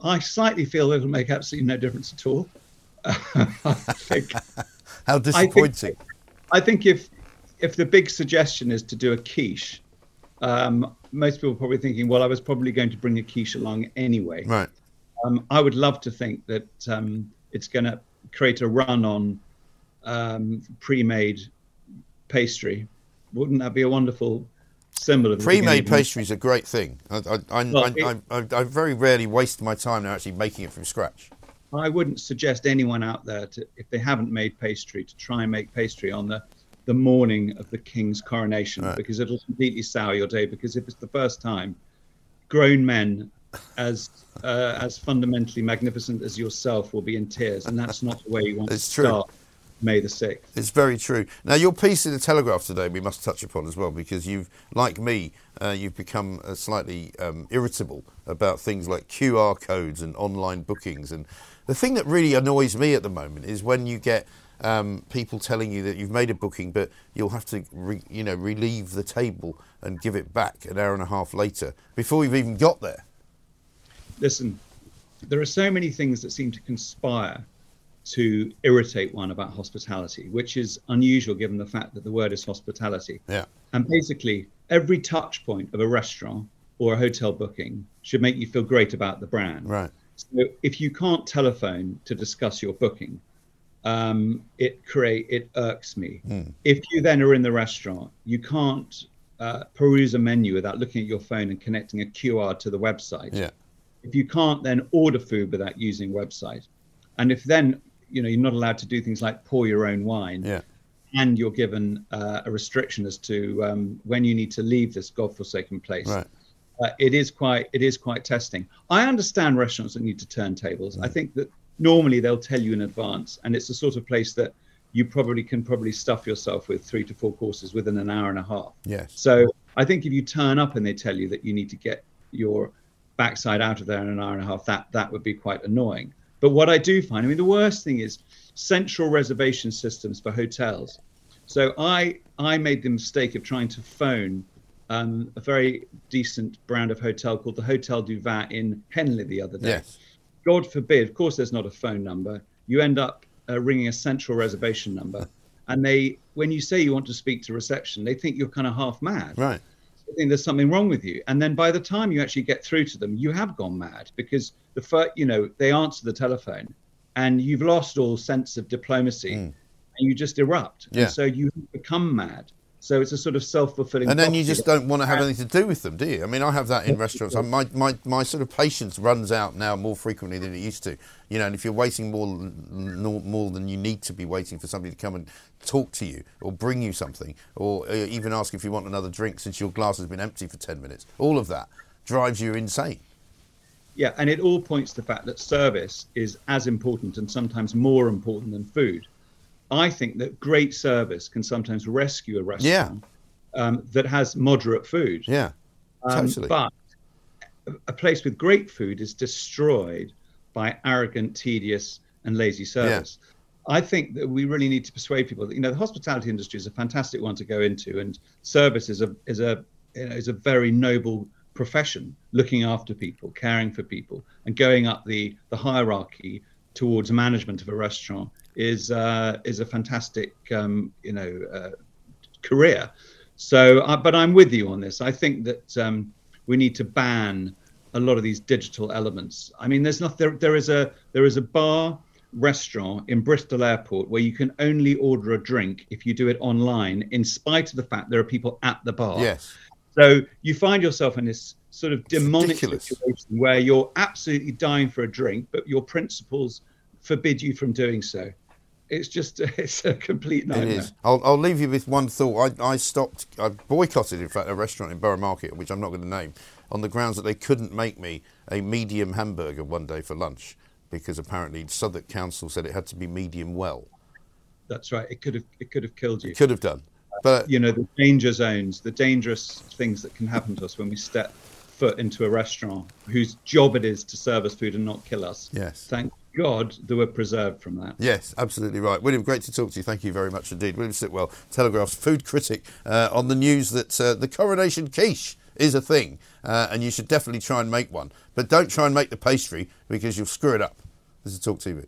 I slightly feel it'll make absolutely no difference at all. <laughs> I think. <laughs> How disappointing! I think, I think, if if the big suggestion is to do a quiche, um, most people are probably thinking, well, I was probably going to bring a quiche along anyway. Right. Um, I would love to think that um, it's going to create a run on um, pre-made pastry wouldn't that be a wonderful symbol of Pre-made pastry is a great thing. I, I, I, Well, I, it- I very rarely waste my time now actually making it from scratch. I wouldn't suggest anyone out there to, if they haven't made pastry, to try and make pastry on the the morning of the king's coronation because it'll completely sour your day. Because if it's the first time, grown men as uh, as fundamentally magnificent as yourself will be in tears, and that's not the way you want It's to true. start May the sixth. It's very true. Now, your piece in the Telegraph today, we must touch upon as well, because you've, like me, uh, you've become uh, slightly um, irritable about things like QR codes and online bookings. And the thing that really annoys me at the moment is when you get um, people telling you that you've made a booking, but you'll have to, re, you know, relieve the table and give it back an hour and a half later before you've even got there. Listen, there are so many things that seem to conspire to irritate one about hospitality, which is unusual given the fact that the word is hospitality. Yeah. And basically, every touch point of a restaurant or a hotel booking should make you feel great about the brand. Right. So if you can't telephone to discuss your booking, um, it create it irks me. If you then are in the restaurant, you can't uh, peruse a menu without looking at your phone and connecting a QR to the website. Yeah. If you can't then order food without using website, and if then you know you're not allowed to do things like pour your own wine, Yeah. and you're given uh, a restriction as to um, when you need to leave this godforsaken place. Right. Uh, it is quite it is quite testing. I understand restaurants that need to turntables. I think that normally they'll tell you in advance, and it's the sort of place that you probably can probably stuff yourself with three to four courses within an hour and a half. Yes. So I think if you turn up and they tell you that you need to get your backside out of there in an hour and a half, that that would be quite annoying. But what I do find, I mean, the worst thing is central reservation systems for hotels. So I I made the mistake of trying to phone um, a very decent brand of hotel called the Hotel du Vin in Henley the other day. Yes. God forbid, of course, there's not a phone number. You end up uh, ringing a central reservation number, and they, when you say you want to speak to reception, they think you're kind of half mad. Right. They think there's something wrong with you, and then by the time you actually get through to them, you have gone mad because the first, you know, they answer the telephone, and you've lost all sense of diplomacy, and you just erupt. Yeah. And so you become mad. So it's a sort of self-fulfilling. And then you just don't want to have anything to do with them, do you? I mean, I have that in restaurants. I- My, my, my sort of patience runs out now more frequently than it used to. You know, and if you're waiting more, than- more than you need to be waiting for somebody to come and talk to you or bring you something or uh, even ask if you want another drink since your glass has been empty for 10 minutes, all of that drives you insane. Yeah, and it all points to the fact that service is as important and sometimes more important than food. I think that great service can sometimes rescue a restaurant um, that has moderate food. Yeah, Um, totally. But a- place with great food is destroyed by arrogant, tedious, and lazy service. I think that we really need to persuade people that you know the hospitality industry is a fantastic one to go into, and service is a is a you know, is a very noble profession. Looking after people, caring for people, and going up the the hierarchy towards management of a restaurant is uh, is a fantastic um, you know uh, career. So, uh, but I'm with you on this. I think that um, we need to ban a lot of these digital elements. I mean, there's not there. There is a there is a bar restaurant in Bristol Airport where you can only order a drink if you do it online, in spite of the fact there are people at the bar. Yes. So you find yourself in this sort of demonic situation where you're absolutely dying for a drink, but your principles forbid you from doing so. It's just <laughs> it's a complete nightmare. It is. I'll, I'll leave you with one thought. I, I stopped, I boycotted, in fact, a restaurant in Borough Market, which I'm not going to name, on the grounds that they couldn't make me a medium hamburger one day for lunch because apparently Southwark Council said it had to be medium well. That's right. It could have it could have killed you. It could have done. But you know the danger zones, the dangerous things that can happen to us when we step foot into a restaurant whose job it is to serve us food and not kill us. Yes. Thank God that we're preserved from that. Yes, absolutely right. William, great to talk to you. Thank you very much indeed. William Sitwell, Telegraph's food critic, uh, on the news that uh, the coronation quiche is a thing uh, and you should definitely try and make one. But don't try and make the pastry because you'll screw it up. This is Talk TV.